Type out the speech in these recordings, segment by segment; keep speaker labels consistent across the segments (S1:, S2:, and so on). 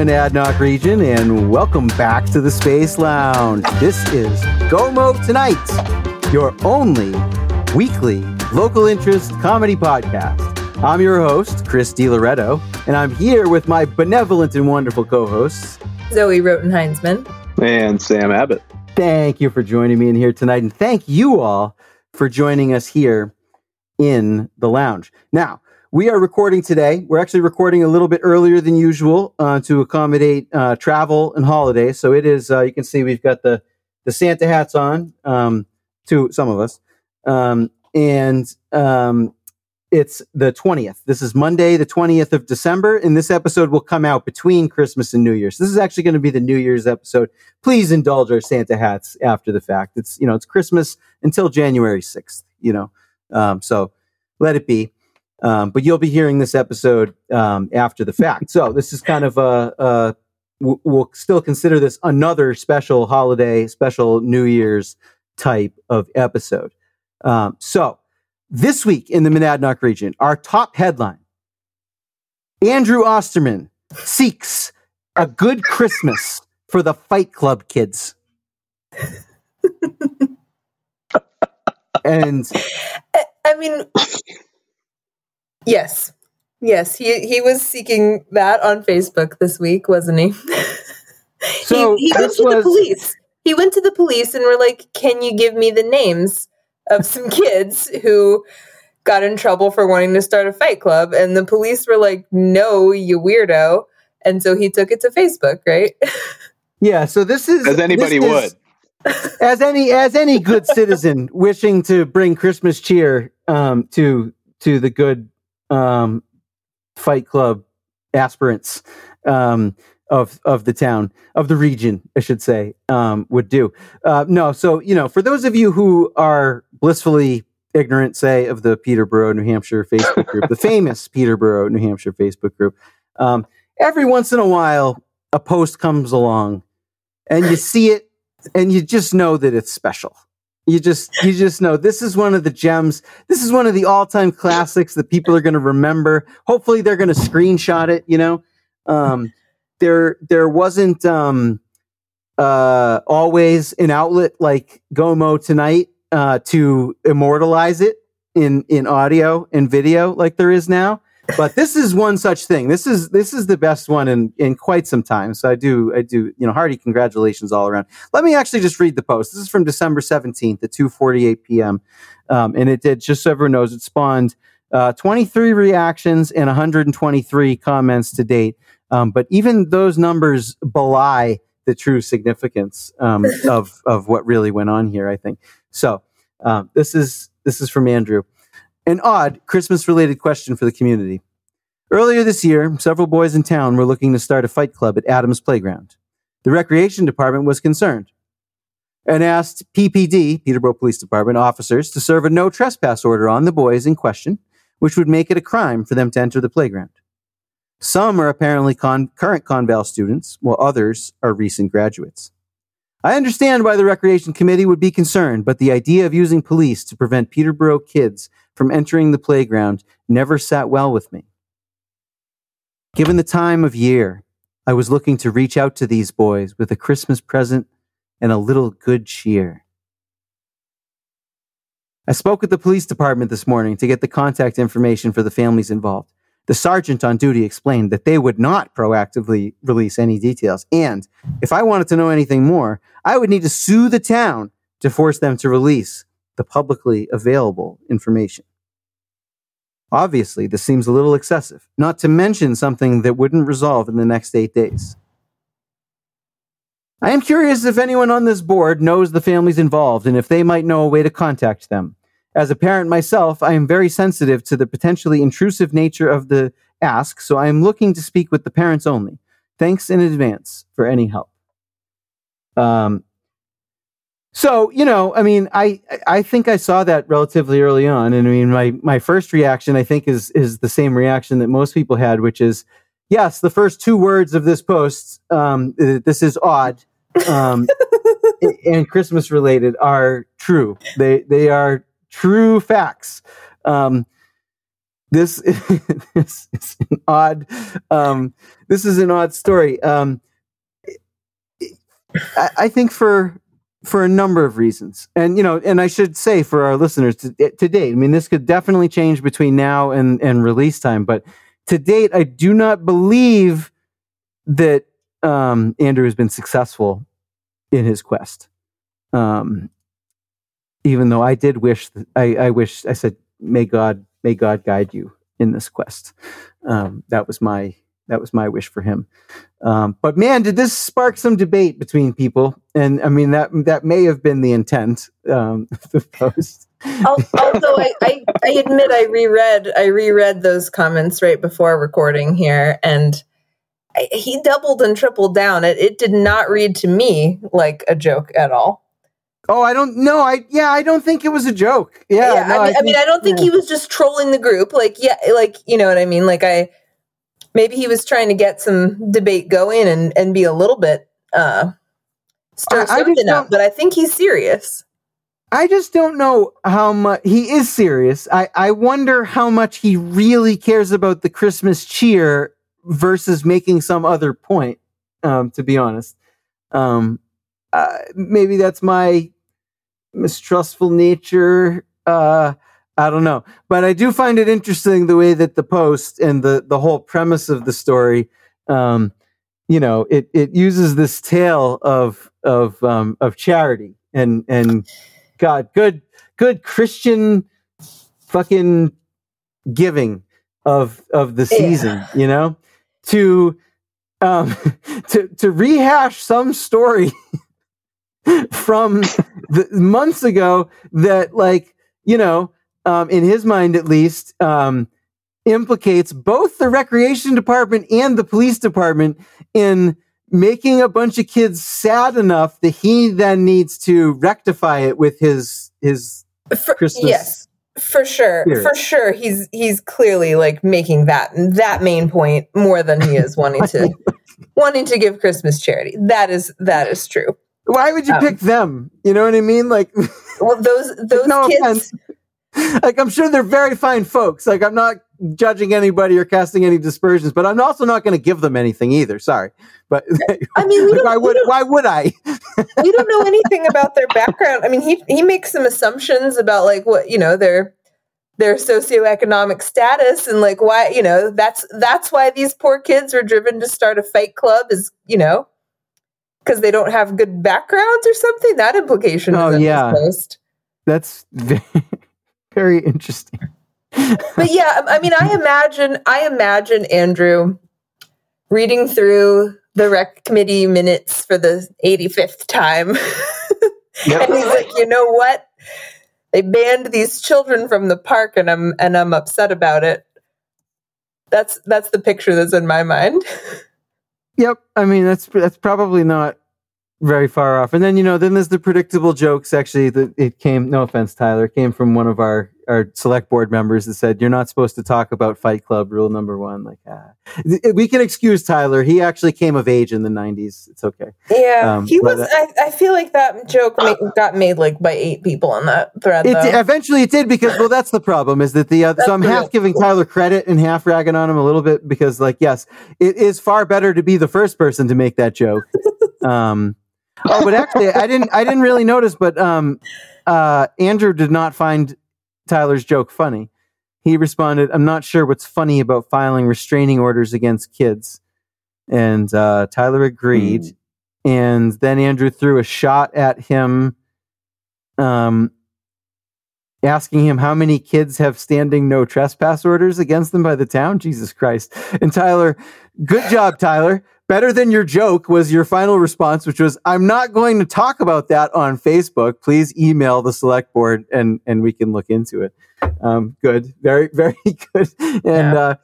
S1: Good evening, Monadnock region, and welcome back to the Space Lounge. This is GOMO Tonight, your only weekly local interest comedy podcast. I'm your host, Chris DiLoretto, and I'm here with my benevolent and wonderful co-hosts,
S2: Zoe Roten Heinsman
S3: and Sam Abbott.
S1: Thank you for joining me in here tonight, and thank you all for joining us here in the lounge. Now, we are recording today. We're actually recording a little bit earlier than usual uh, to accommodate uh, travel and holidays. So it is. Uh, you can see we've got the the Santa hats on um, to some of us, um, and um, it's the twentieth. This is Monday, the twentieth of December, and this episode will come out between Christmas and New Year's. This is actually going to be the New Year's episode. Please indulge our Santa hats after the fact. It's you know it's Christmas until January sixth. You know, um, so let it be. Um, but you'll be hearing this episode um, after the fact. So this is kind of a, a we'll still consider this another special holiday, special New Year's type of episode. Um, so this week in the Monadnock region, our top headline: Andrew Osterman seeks a good Christmas for the Fight Club kids. and
S2: I mean, yes, yes, he he was seeking that on Facebook this week, wasn't he?
S1: So
S2: he, he went
S1: this
S2: to the police. He went to the police and were like, "Can you give me the names of some kids who got in trouble for wanting to start a fight club?" And the police were like, "No, you weirdo." And so he took it to Facebook, right?
S1: yeah, so this is
S3: As anybody
S1: this
S3: would.
S1: is- as any as any good citizen wishing to bring Christmas cheer um, to to the good um, Fight Club aspirants um, of of the town of the region, I should say, um, would do. Uh, no, so you know, for those of you who are blissfully ignorant, say, of the Peterborough, New Hampshire Facebook group, the famous Peterborough, New Hampshire Facebook group, um, every once in a while, a post comes along, and you see it and you just know that it's special. You just you just know this is one of the gems. This is one of the all-time classics that people are going to remember. Hopefully they're going to screenshot it, you know. Um there there wasn't um uh always an outlet like Gomo tonight uh to immortalize it in in audio and video like there is now but this is one such thing. This is this is the best one in in quite some time. So I do I do you know hearty congratulations all around. Let me actually just read the post. This is from December seventeenth at two forty eight p.m. Um, and it did just so everyone knows it spawned uh, twenty three reactions and one hundred and twenty three comments to date. Um, but even those numbers belie the true significance um, of of what really went on here. I think so. Um, this is this is from Andrew. An odd Christmas related question for the community. Earlier this year, several boys in town were looking to start a fight club at Adams Playground. The recreation department was concerned and asked PPD, Peterborough Police Department, officers to serve a no trespass order on the boys in question, which would make it a crime for them to enter the playground. Some are apparently con- current Conval students, while others are recent graduates. I understand why the Recreation Committee would be concerned, but the idea of using police to prevent Peterborough kids from entering the playground never sat well with me. Given the time of year, I was looking to reach out to these boys with a Christmas present and a little good cheer. I spoke with the police department this morning to get the contact information for the families involved. The sergeant on duty explained that they would not proactively release any details. And if I wanted to know anything more, I would need to sue the town to force them to release the publicly available information. Obviously, this seems a little excessive, not to mention something that wouldn't resolve in the next eight days. I am curious if anyone on this board knows the families involved and if they might know a way to contact them. As a parent myself, I am very sensitive to the potentially intrusive nature of the ask, so I am looking to speak with the parents only. Thanks in advance for any help. Um, so you know, I mean, I I think I saw that relatively early on, and I mean, my my first reaction I think is is the same reaction that most people had, which is, yes, the first two words of this post, um, uh, this is odd, um, and Christmas related, are true. They they are true facts. Um, this, this is an odd. Um, this is an odd story. Um, I, I think for for a number of reasons, and you know, and I should say for our listeners to, to date. I mean, this could definitely change between now and and release time, but to date, I do not believe that um, Andrew has been successful in his quest. Um, even though I did wish, that, I, I wish I said, "May God, may God guide you in this quest." Um, that was my that was my wish for him. Um, but man, did this spark some debate between people? And I mean that that may have been the intent um, of the post.
S2: Although I, I, I admit I reread I reread those comments right before recording here, and I, he doubled and tripled down. It it did not read to me like a joke at all.
S1: Oh, I don't know. I yeah, I don't think it was a joke. Yeah,
S2: yeah
S1: no,
S2: I, mean, I, I, mean, I don't think yeah. he was just trolling the group. Like, yeah, like you know what I mean. Like, I maybe he was trying to get some debate going and and be a little bit uh stir something up. But I think he's serious.
S1: I just don't know how much he is serious. I, I wonder how much he really cares about the Christmas cheer versus making some other point. Um, to be honest, um, uh, maybe that's my mistrustful nature. Uh, I don't know, but I do find it interesting the way that the post and the the whole premise of the story, um, you know, it it uses this tale of of um, of charity and and God, good good Christian fucking giving of of the season, yeah. you know, to um to to rehash some story from the months ago that like, you know, um in his mind at least, um implicates both the recreation department and the police department in making a bunch of kids sad enough that he then needs to rectify it with his his
S2: for, Christmas. Yes, for sure, spirit. for sure. He's he's clearly like making that that main point more than he is wanting to wanting to give Christmas charity. That is that is true.
S1: Why would you um, pick them? You know what I mean? Like,
S2: well, those those no kids. Offense
S1: like I'm sure they're very fine folks. Like I'm not judging anybody or casting any dispersions, but I'm also not going to give them anything either. Sorry, but
S2: I mean,
S1: why would why would I?
S2: we don't know anything about their background. I mean, he he makes some assumptions about like what you know their their socioeconomic status and like why you know that's that's why these poor kids were driven to start a fight club is you know because they don't have good backgrounds or something. That implication. Oh yeah,
S1: that's. Very, interesting.
S2: but yeah, I mean, I imagine, I imagine Andrew reading through the rec committee minutes for the 85th time. Yep. and he's like, you know what? They banned these children from the park and I'm and I'm upset about it. That's that's the picture that's in my mind.
S1: Yep. I mean, that's that's probably not very far off. And then you know, then there's the predictable jokes. Actually, that it came. No offense, Tyler, it came from one of our our select board members that said you're not supposed to talk about Fight Club. Rule number one. Like, ah. we can excuse Tyler. He actually came of age in the '90s. It's okay.
S2: Yeah, um, he was. Uh, I, I, feel like that joke got made like by eight people on that thread.
S1: It, eventually, it did because well, that's the problem. Is that the uh, so I'm half giving Tyler credit and half ragging on him a little bit because like yes, it is far better to be the first person to make that joke. um, oh, but actually, I didn't. I didn't really notice. But um, uh, Andrew did not find Tyler's joke funny. He responded, "I'm not sure what's funny about filing restraining orders against kids." And uh, Tyler agreed. Mm. And then Andrew threw a shot at him, um, asking him how many kids have standing no trespass orders against them by the town. Jesus Christ! And Tyler, good job, Tyler better than your joke was your final response, which was, I'm not going to talk about that on Facebook. Please email the select board and, and we can look into it. Um, good. Very, very good. And, yeah. uh,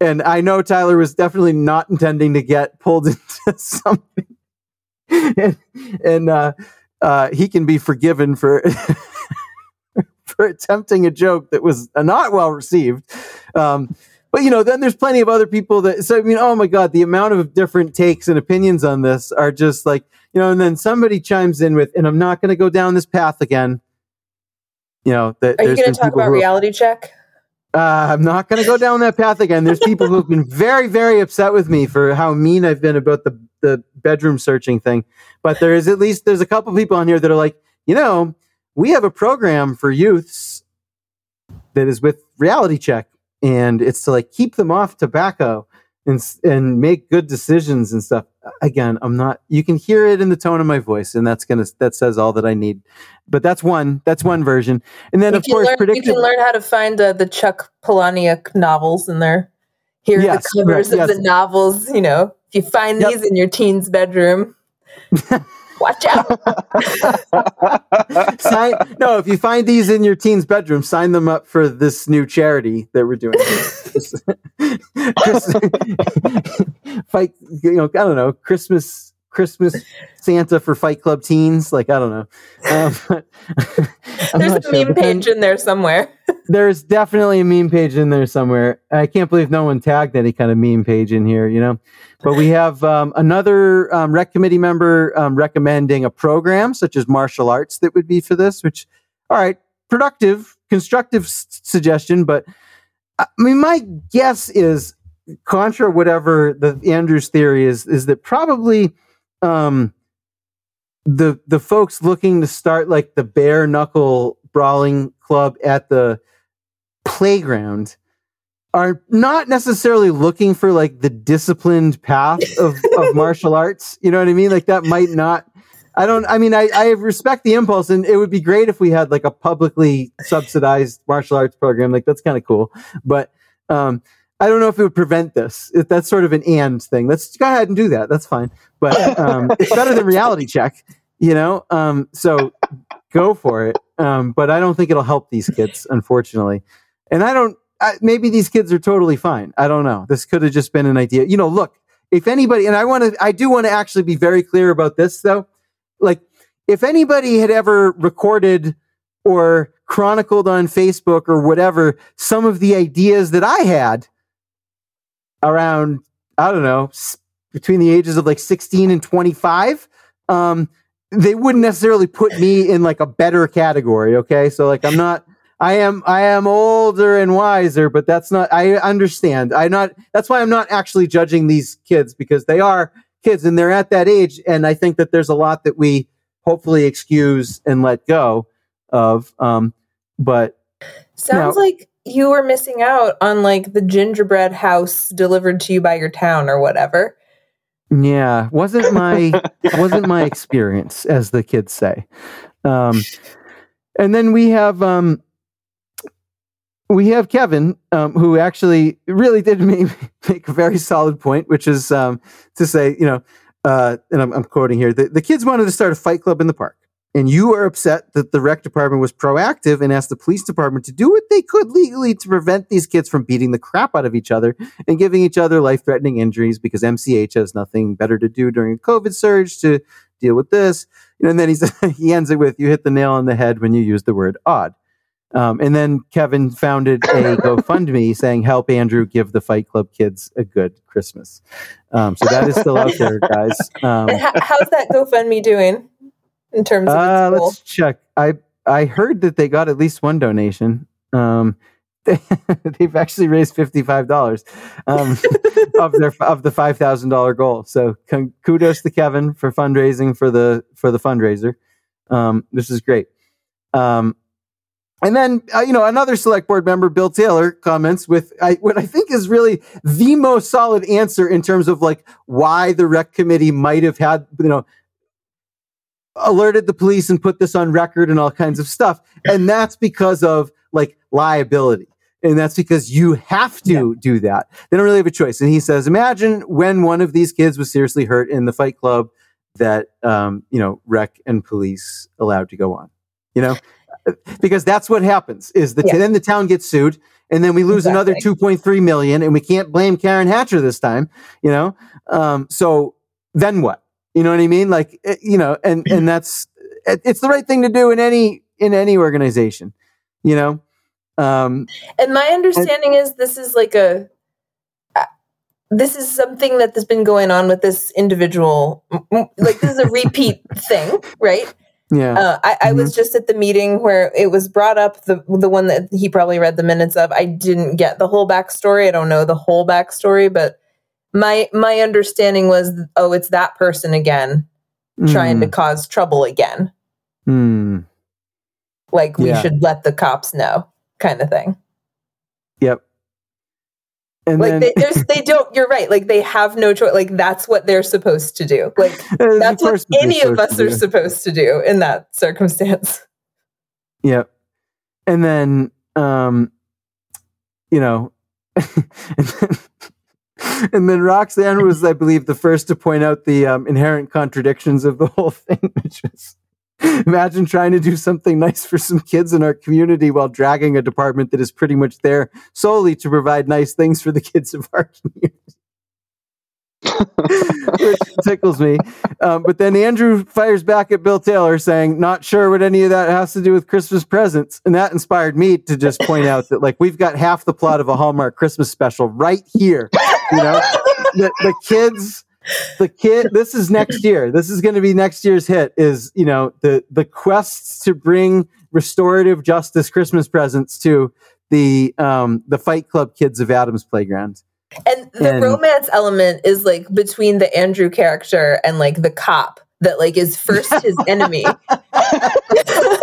S1: and I know Tyler was definitely not intending to get pulled into something. and, and uh, uh, he can be forgiven for for attempting a joke that was not well received. Um, but you know, then there's plenty of other people that. So I mean, oh my god, the amount of different takes and opinions on this are just like you know. And then somebody chimes in with, and I'm not going to go down this path again. You know, that
S2: are you going to talk about reality check?
S1: Uh, I'm not going to go down that path again. There's people who've been very, very upset with me for how mean I've been about the the bedroom searching thing. But there is at least there's a couple people on here that are like, you know, we have a program for youths that is with Reality Check, and it's to like keep them off tobacco and and make good decisions and stuff. Again, I'm not. You can hear it in the tone of my voice, and that's gonna that says all that I need. But that's one. That's one version. And then
S2: You
S1: of course,
S2: learn, you can learn how to find uh, the Chuck Palahniuk novels in there. Here are
S1: Yes,
S2: the covers
S1: right,
S2: of
S1: yes.
S2: the novels. You know, if you find
S1: Yep.
S2: these in your teen's bedroom, watch out.
S1: sign, no, if you find these in your teen's bedroom, sign them up for this new charity that we're doing. Just- fight, you know, I don't know, Christmas, Christmas Santa for Fight Club teens. Like, I don't know. Um,
S2: There's a
S1: sure,
S2: meme page in there somewhere.
S1: There's definitely a meme page in there somewhere. I can't believe no one tagged any kind of meme page in here, you know? But we have um, another um, rec committee member um, recommending a program such as martial arts that would be for this, which, all right, productive, constructive s- suggestion. But I mean, my guess is, contra whatever the Andrews theory is, is that probably um, the the folks looking to start like the bare knuckle brawling club at the playground are not necessarily looking for like the disciplined path of, of martial arts. You know what I mean? Like that might not. I don't. I mean, I, I respect the impulse, and it would be great if we had like a publicly subsidized martial arts program. Like that's kind of cool, but um, I don't know if it would prevent this. If that's sort of an and thing. Let's go ahead and do that. That's fine. But um, it's better than reality check, you know. Um, so go for it. Um, but I don't think it'll help these kids, unfortunately. And I don't. I, maybe these kids are totally fine. I don't know. This could have just been an idea. You know, look. If anybody, and I want to, I do want to actually be very clear about this, though. Like, if anybody had ever recorded or chronicled on Facebook or whatever some of the ideas that I had around, I don't know, between the ages of like 16 and 25, um, they wouldn't necessarily put me in like a better category. Okay. So like, I'm not, I am, I am older and wiser, but that's not, I understand. I not, that's why I'm not actually judging these kids because they are kids and they're at that age. And I think that there's a lot that we hopefully excuse and let go of. Um, but
S2: Sounds like you were missing out on like the gingerbread house delivered to you by your town or whatever.
S1: Yeah, wasn't my wasn't my experience, as the kids say. Um, and then we have um, we have Kevin, um, who actually really did make, make a very solid point, which is um, to say, you know, uh, and I'm, I'm quoting here: the, the kids wanted to start a fight club in the park, and you are upset that the rec department was proactive and asked the police department to do what they could legally to prevent these kids from beating the crap out of each other and giving each other life threatening injuries because MCH has nothing better to do during a COVID surge to deal with this. You know, and then he's, he ends it with, You hit the nail on the head when you use the word odd. Um, and then Kevin founded a GoFundMe saying, Help Andrew give the Fight Club kids a good Christmas. Um, so that is still out there, guys. Um,
S2: And how, how's that GoFundMe doing in terms of
S1: uh, let's check. I I heard that they got at least one donation. Um, they, they've actually raised fifty five dollars um, of their of the five thousand dollar goal. So con- kudos to Kevin for fundraising for the for the fundraiser. Um, this is great. Um, and then uh, you know another select board member, Bill Taylor, comments with I, what I think is really the most solid answer in terms of like why the rec committee might have had you know alerted the police and put this on record and all kinds of stuff. And that's because of like liability. And that's because you have to do that. They don't really have a choice. And he says, imagine when one of these kids was seriously hurt in the fight club that, um, you know, rec and police allowed to go on, you know, because that's what happens is the,
S2: Yeah.
S1: then the town gets sued and then we lose another 2.3 million and we can't blame Karen Hatcher this time, you know? Um, so then what? You know what I mean? Like, eh, you know, and, and that's, it's the right thing to do in any, in any organization, you know? Um,
S2: And my understanding is this is like a uh, this is something that has been going on with this individual. m- m- Like this is a repeat thing, right?
S1: Yeah.
S2: Uh, I, I was just at the meeting where it was brought up the the one that he probably read the minutes of. I didn't get the whole backstory. I don't know the whole backstory, but my my understanding was, oh, it's that person again trying to cause trouble again.
S1: Mm.
S2: Like we
S1: Yeah.
S2: should let the cops know, kind of thing.
S1: Yep. And
S2: Like
S1: then
S2: they, there's, they don't. You're right. Like they have no choice. Like that's what they're supposed to do. Like that's what any of us are
S1: do.
S2: supposed to do in that circumstance.
S1: Yep. And then, um, you know, and then, and then Roxanne was, I believe, the first to point out the um, inherent contradictions of the whole thing, was imagine trying to do something nice for some kids in our community while dragging a department that is pretty much there solely to provide nice things for the kids of our community. which tickles me. Um, but then Andrew fires back at Bill Taylor saying, not sure what any of that has to do with Christmas presents. And that inspired me to just point out that, like, we've got half the plot of a Hallmark Christmas special right here. You know, the, the kids. The kid. This is next year. This is going to be next year's hit. Is you know the the quest to bring restorative justice Christmas presents to the um the Fight Club kids of Adams Playground.
S2: And the
S1: And-
S2: romance element is like between the Andrew character and like the cop that like is first his enemy.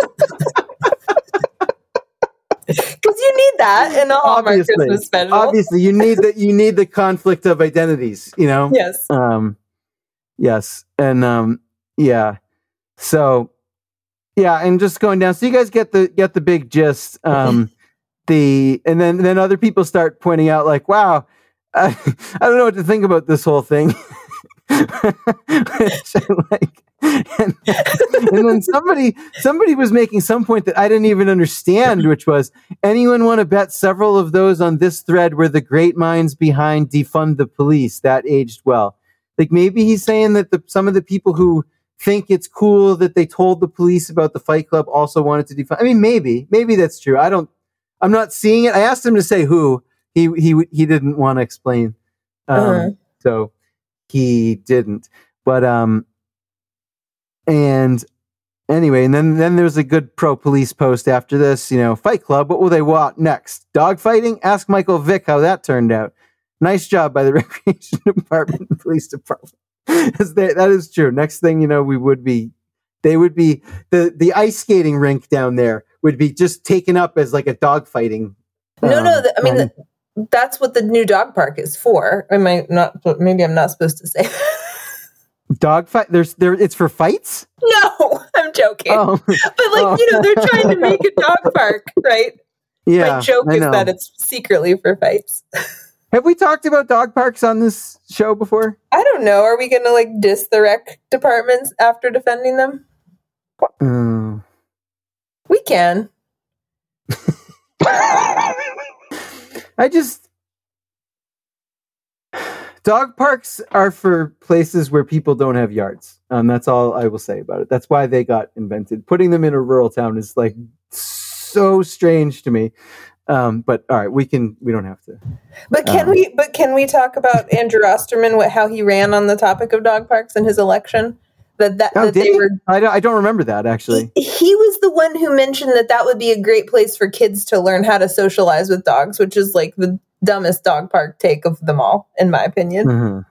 S2: need that in a Hallmark
S1: Obviously.
S2: Christmas special.
S1: obviously you need that you need the conflict of identities you know
S2: Yes.
S1: um yes and um yeah so yeah and just going down so you guys get the get the big gist um the and then then other people start pointing out like wow i, I don't know what to think about this whole thing Which I like and, and then somebody somebody was making some point that I didn't even understand, which was anyone want to bet several of those on this thread were the great minds behind defund the police that aged well. Like maybe he's saying that the, some of the people who think it's cool that they told the police about the Fight Club also wanted to defund. I mean, maybe maybe that's true. I don't. I'm not seeing it. I asked him to say who. He he he didn't want to explain. Um,
S2: Uh-huh.
S1: So he didn't. But um and anyway, and then then there's a good pro police post after this, you know, Fight Club, what will they want next? Dog fighting? Ask Michael Vick how that turned out. Nice job by the recreation department and police department. they- that is true. Next thing you know, we would be they would be the the ice skating rink down there would be just taken up as like a dog fighting.
S2: No,
S1: um,
S2: no. th- I mean,
S1: and-
S2: th- that's what the new dog park is for. Am I not? Maybe I'm not supposed to say.
S1: dog fight. There's there. It's for fights.
S2: no, I'm joking.
S1: Oh,
S2: but like you know, they're trying to make a dog park, right?
S1: yeah.
S2: My joke is that it's secretly for fights.
S1: Have we talked about dog parks on this show before?
S2: I don't know. Are we going to like diss the rec departments after defending them?
S1: Uh,
S2: We can.
S1: I just dog parks are for places where people don't have yards. Um, that's all I will say about it. That's why they got invented. Putting them in a rural town is like so strange to me. Um, but all right, we can. We don't have to.
S2: But can
S1: Um,
S2: we? But can we talk about Andrew Osterman? What how he ran on the topic of dog parks in his election? That that,
S1: Oh,
S2: that
S1: did
S2: they
S1: he?
S2: were.
S1: I don't, I don't remember that actually.
S2: He, he was the one who mentioned that that would be a great place for kids to learn how to socialize with dogs, which is like the dumbest dog park take of them all, in my opinion.
S1: Mhm.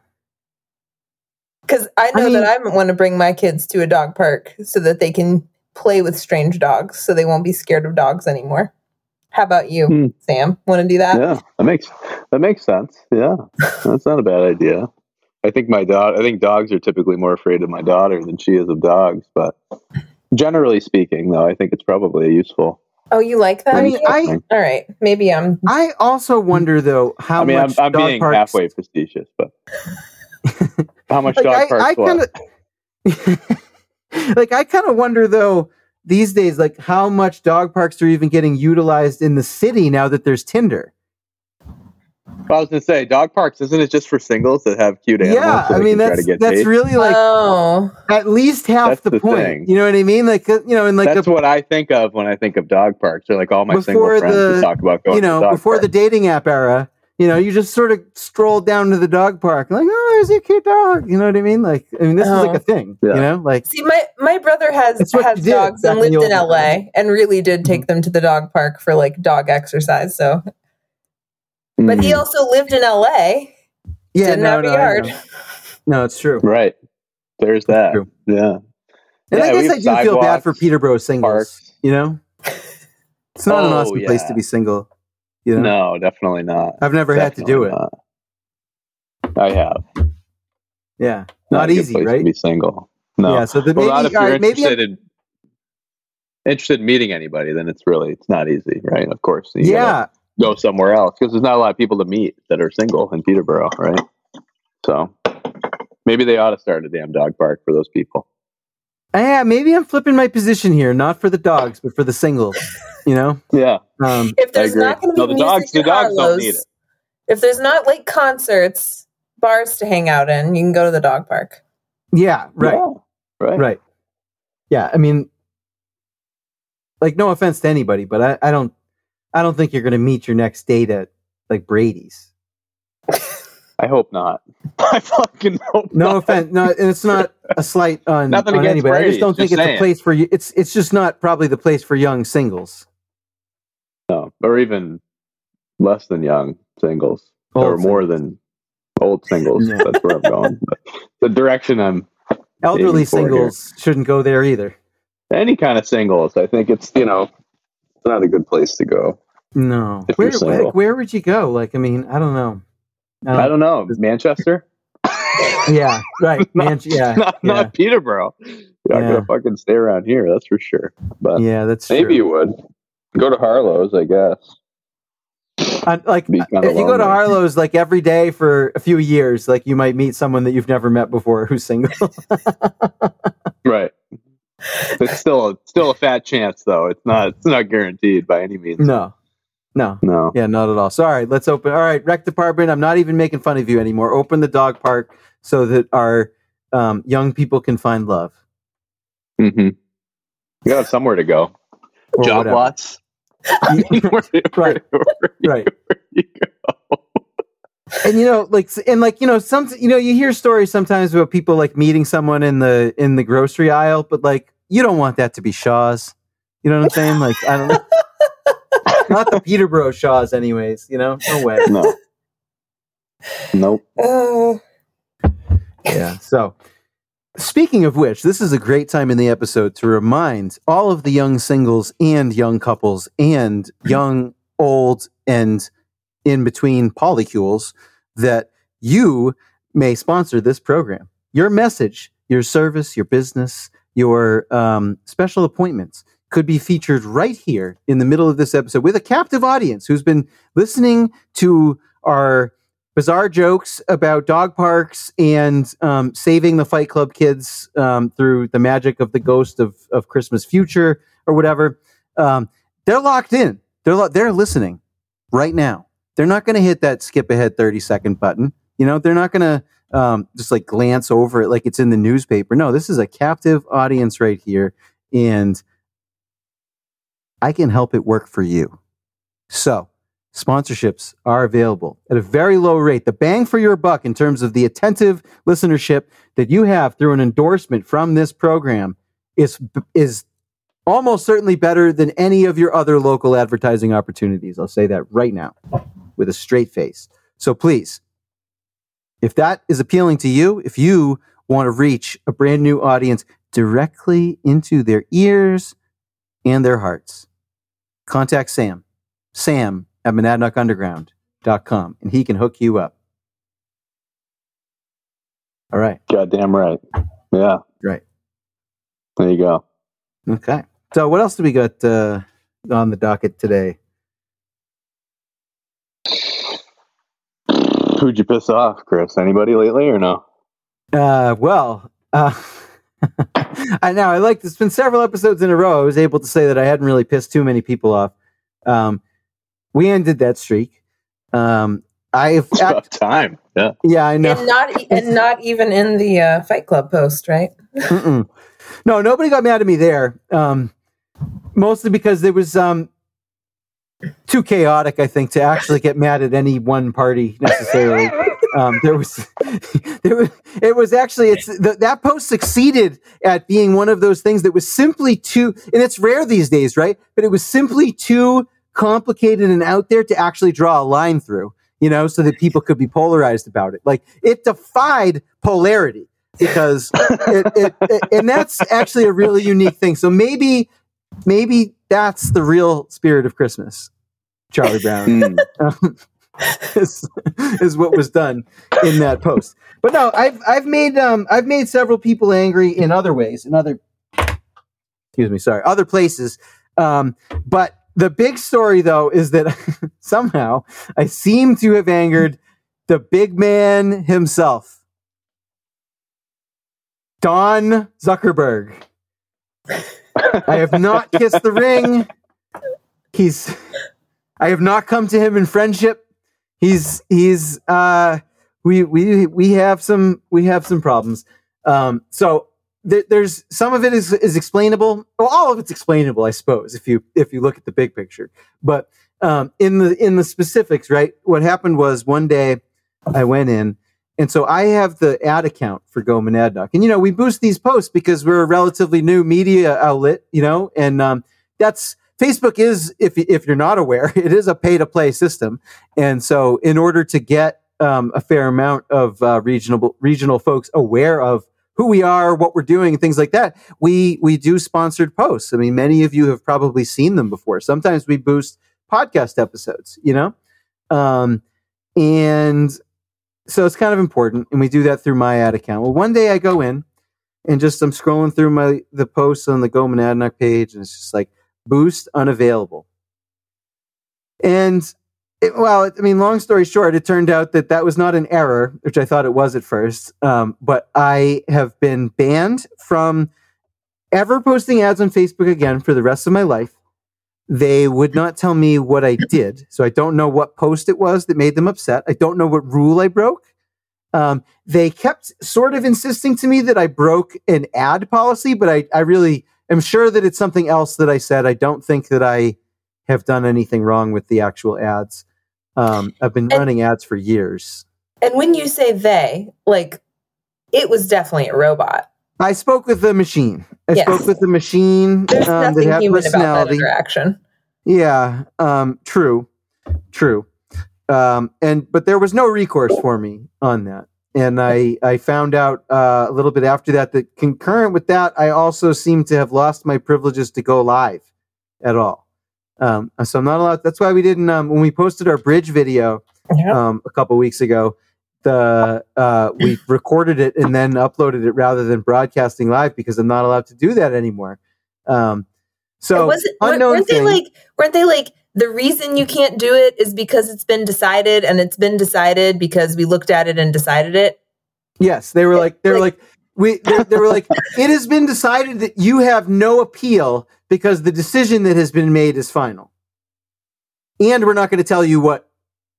S2: Because I know
S1: I mean-
S2: that I want to bring my kids to a dog park so that they can play with strange dogs, so they won't be scared of dogs anymore. How about you,
S3: Hmm.
S2: Sam? Want to do that?
S3: yeah, that makes that makes sense. Yeah, that's not a bad idea. I think my dog. I think dogs are typically more afraid of my daughter than she is of dogs. But generally speaking, though, I think it's probably useful.
S2: Oh, you like that?
S1: I mean. I
S2: All right, maybe I'm.
S1: I also wonder though how
S3: I mean, I'm,
S1: much
S3: I'm
S1: dog
S3: being
S1: parks,
S3: halfway facetious, but how much
S1: like
S3: dog
S1: I,
S3: parks?
S1: I kind of like I kind of wonder though these days like how much dog parks are even getting utilized in the city now that there's Tinder.
S3: I was gonna say, dog parks isn't it just for singles that have cute animals?
S1: yeah,
S3: so
S1: I mean that's that's
S3: dates?
S1: really like
S2: oh,
S1: at least half
S3: That's
S1: the,
S3: the
S1: point.
S3: thing.
S1: You know what I mean? Like uh, you know, in like
S3: That's
S1: a,
S3: what I think of when I think of dog parks. Or like all my single friends
S1: the-
S3: who talk about going
S1: you know
S3: to dog
S1: before the dating app era, You know, you just sort of stroll down to the dog park, like, oh, there's a cute dog. You know what I mean? Like, I mean, this is like
S2: Oh.
S1: a thing.
S3: Yeah.
S1: You know, like,
S2: See, my my brother has
S1: That's
S2: has dogs and lived in LA
S1: days.
S2: and really did take them to the dog park for like dog exercise. So, but he
S3: Mm,
S2: also lived in LA.
S1: yeah,
S2: Didn't
S1: no,
S2: have a
S1: no, I
S2: yard.
S1: know. No, it's true.
S3: right. There's that.
S1: true.
S3: Yeah.
S1: And I
S3: Yeah, we
S1: guess I do feel bad for Peterborough singles.
S3: Parks.
S1: You know, it's not an
S3: Oh,
S1: awesome place to be single. You know,
S3: No, definitely not.
S1: I've never had to do it.
S3: Not. I have.
S1: Yeah,
S3: Not
S1: not
S3: a good
S1: easy,
S3: place to
S1: right?
S3: Be single. No.
S1: Yeah, so the,
S3: well,
S1: maybe,
S3: not if
S1: all
S3: you're
S1: right, maybe
S3: interested in interested in meeting anybody. Then it's really it's not easy, right? Of course. You gotta
S1: yeah,
S3: Go somewhere else because there's not a lot of people to meet that are single in Peterborough, right? So maybe they ought to start a damn dog park for those people.
S1: yeah, maybe I'm flipping my position here, not for the dogs, but for the singles. You know,
S3: Yeah.
S1: um,
S2: If there's
S3: agree.
S2: not going to
S3: No,
S2: be
S3: the dogs- the
S2: at
S3: dogs don't need it.
S2: if there's not like concerts, bars to hang out in, you can go to the dog park.
S1: yeah, right,
S3: Yeah. Right.
S1: right. Yeah, I mean, like, no offense to anybody, but I, I don't, I don't think you're going to meet your next date at like Brady's.
S3: I hope not. I fucking hope
S1: No
S3: not.
S1: offense, no, and it's not a slight on,
S3: Nothing
S1: on anybody. I just don't think
S3: just
S1: it's
S3: saying.
S1: a place for you. It's, it's just not probably the place for young singles.
S3: No, or even less than young singles,
S1: Old
S3: or more than old singles.
S1: Yeah.
S3: That's where I'm going. But the direction I'm
S1: Elderly
S3: for here.
S1: singles shouldn't go there either.
S3: any kind of singles. I think it's you know it's not a good place to go.
S1: No, where, where, where would you go? Like, I mean, I don't know.
S3: I don't know Manchester,
S1: Yeah, right. Man, yeah,
S3: not
S1: yeah,
S3: not Peterborough. You're not
S1: Yeah.
S3: gonna fucking stay around here. That's for sure. But
S1: yeah. That's
S3: maybe
S1: true.
S3: you would go to Harlow's. I guess.
S1: I- like if you go to. Harlow's like every day for a few years, like you might meet someone that you've never met before who's single.
S3: Right. It's still a, still a fat chance though. It's not it's not guaranteed by any means.
S1: no, no,
S3: No.
S1: yeah, not at all. So, all right, let's open. All right, rec department. I'm not even making fun of you anymore. Open the dog park so that our um, young people can find love.
S3: Mm-hmm. You gotta have somewhere to go. Job
S1: whatever.
S3: lots. I mean, where-
S1: Right.
S3: where- where
S1: Right.
S3: where you go.
S1: And you know like and like you know some you know you hear stories sometimes about people like meeting someone in the in the grocery aisle but like you don't want that to be shaw's. You know what i'm saying? Like i don't know not the peterborough shaw's anyways you know? No way.
S3: No. Nope.
S2: Oh,
S1: yeah so speaking of which this is a great time in the episode to remind all of the young singles and young couples and young old and in between polycules that you may sponsor this program your message your service your business your um, special appointments could be featured right here in the middle of this episode with a captive audience who's been listening to our bizarre jokes about dog parks and um, saving the Fight Club kids um, through the magic of the ghost of, of Christmas future or whatever. Um, they're locked in. They're lo- they're listening right now. They're not going to hit that skip ahead thirty second button. You know, they're not going to um, just like glance over it like it's in the newspaper. No, this is a captive audience right here, and I can help it work for you. So sponsorships are available at a very low rate. The bang for your buck in terms of the attentive listenership that you have through an endorsement from this program is is almost certainly better than any of your other local advertising opportunities. I'll say that right now with a straight face. So please, if that is appealing to you, if you want to reach a brand new audience directly into their ears and their hearts, contact Sam. Sam at monadnockunderground.com and he can hook you up. All right.
S3: Goddamn right. Yeah.
S1: Right.
S3: There you go.
S1: Okay. So what else do we got uh, on the docket today?
S3: Who'd you piss off, Chris? Anybody lately or no?
S1: Uh, well, uh, I know I like. It's been several episodes in a row. I was able to say that I hadn't really pissed too many people off. Um, we ended that streak. Um, I've
S3: It's about time. Yeah.
S1: yeah, I know.
S2: and not e- and not even in the uh, Fight Club post, right?
S1: No, nobody got mad at me there. Um, mostly because there was um, too chaotic, I think, to actually get mad at any one party necessarily. um, there was, there was, it was actually it's the, that post succeeded at being one of those things that was simply too, and it's rare these days, right? But it was simply too complicated and out there to actually draw a line through, you know, so that people could be polarized about it. Like it defied polarity because it, it, it, and that's actually a really unique thing. So maybe, maybe that's the real spirit of Christmas, Charlie Brown.
S3: Mm.
S1: is, is what was done in that post. But no, I've I've made um I've made several people angry in other ways, in other excuse me, sorry, other places. Um, but the big story though is that somehow I seem to have angered the big man himself. Don Zuckerberg. I have not kissed the ring. He's I have not come to him in friendship. He's he's uh we we we have some we have some problems. Um so there, there's some of it is is explainable. Well, all of it's explainable, I suppose, if you if you look at the big picture. But um in the in the specifics, right? What happened was one day I went in and so I have the ad account for Go Monadnock. And, you know, we boost these posts because we're a relatively new media outlet, you know, and um, that's Facebook is, if, if you're not aware, it is a pay to play system. And so in order to get um, a fair amount of uh, regional, regional folks aware of who we are, what we're doing, things like that, we, we do sponsored posts. I mean, many of you have probably seen them before. Sometimes we boost podcast episodes, you know? Um, and so it's kind of important, and we do that through my ad account. Well, one day I go in and just I'm scrolling through my the posts on the Go Monadnock page, and it's just like boost unavailable. And it, well, I mean, long story short, it turned out that that was not an error, which I thought it was at first. Um, but I have been banned from ever posting ads on Facebook again for the rest of my life. They would not tell me what I did. So I don't know what post it was that made them upset. I don't know what rule I broke. Um, they kept sort of insisting to me that I broke an ad policy, but I, I really am sure that it's something else that I said. I don't think that I have done anything wrong with the actual ads. Um, I've been
S2: And-
S1: running ads for years.
S2: And when you say they, like, it was definitely a robot.
S1: I spoke with the machine. I
S2: Yes.
S1: spoke with the machine
S2: There's
S1: um, that
S2: nothing
S1: had
S2: human about that
S1: personality.
S2: interaction.
S1: Yeah, um, true, true. Um, and but there was no recourse for me on that, and I I found out uh, a little bit after that that concurrent with that, I also seem to have lost my privileges to go live at all. Um, so I'm not allowed. That's why we didn't um, when we posted our bridge video um, a couple weeks ago. The uh, we recorded it and then uploaded it rather than broadcasting live because I'm not allowed to do that anymore. Um, so
S2: was it, weren't-
S1: unknown
S2: weren't they like weren't they like the reason you can't do it is because it's been decided and it's been decided because we looked at it and decided it
S1: Yes, they were like they were
S2: Like-
S1: like we they, they were like it has been decided that you have no appeal because the decision that has been made is final. And we're not going to tell you what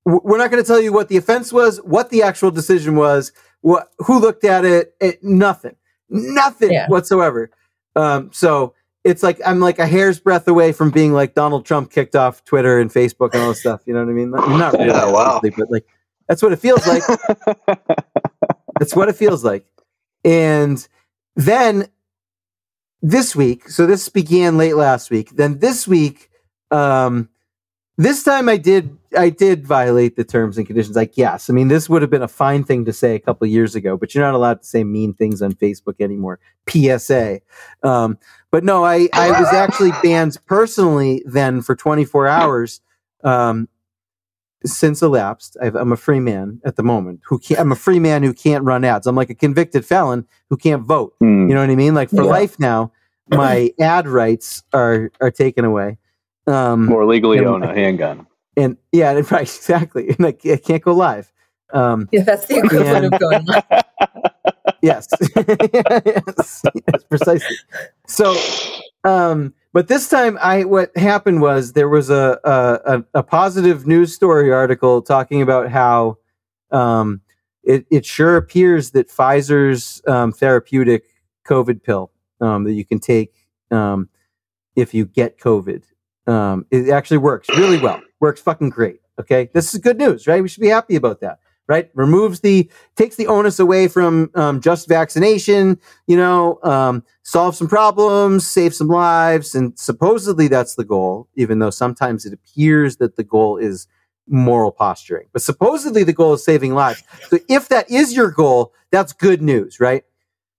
S1: we're not going to tell you what the offense was, what the actual decision was, what who looked at it, it nothing. Nothing
S2: Yeah.
S1: whatsoever. Um so it's like I'm like a hair's breadth away from being like Donald Trump kicked off Twitter and Facebook and all this stuff. You know what I mean? Not, not really,
S3: Yeah, wow.
S1: but like that's what it feels like. That's what it feels like. And then this week, so this began late last week. Then this week, um, this time I did I did violate the terms and conditions. Like, yes, I mean, this would have been a fine thing to say a couple of years ago, but you're not allowed to say mean things on Facebook anymore. PSA. Um, but no, I I was actually banned personally then for 24 hours. Um, since elapsed, I've, I'm a free man at the moment. Who can't, I'm a free man who can't run ads. I'm like a convicted felon who can't vote.
S3: Hmm.
S1: You know what I mean? Like for
S2: Yeah.
S1: life now, my ad rights are are taken away. Um,
S3: More legally own a handgun.
S1: And yeah, and- right, exactly. And I, I can't go live. Um,
S2: yeah that's the equivalent
S1: And-
S2: of going live.
S1: yes. yes, yes, precisely. So, um, but this time, I what happened was there was a a, a, a positive news story article talking about how um, it it sure appears that Pfizer's um, therapeutic COVID pill um, that you can take um, if you get COVID Um, it actually works really well. Works fucking great. Okay, this is good news, right? We should be happy about that, right? Removes the takes the onus away from um, just vaccination. You know, um, solve some problems, save some lives, and supposedly that's the goal. Even though sometimes it appears that the goal is moral posturing, but supposedly the goal is saving lives. So if that is your goal, that's good news, right?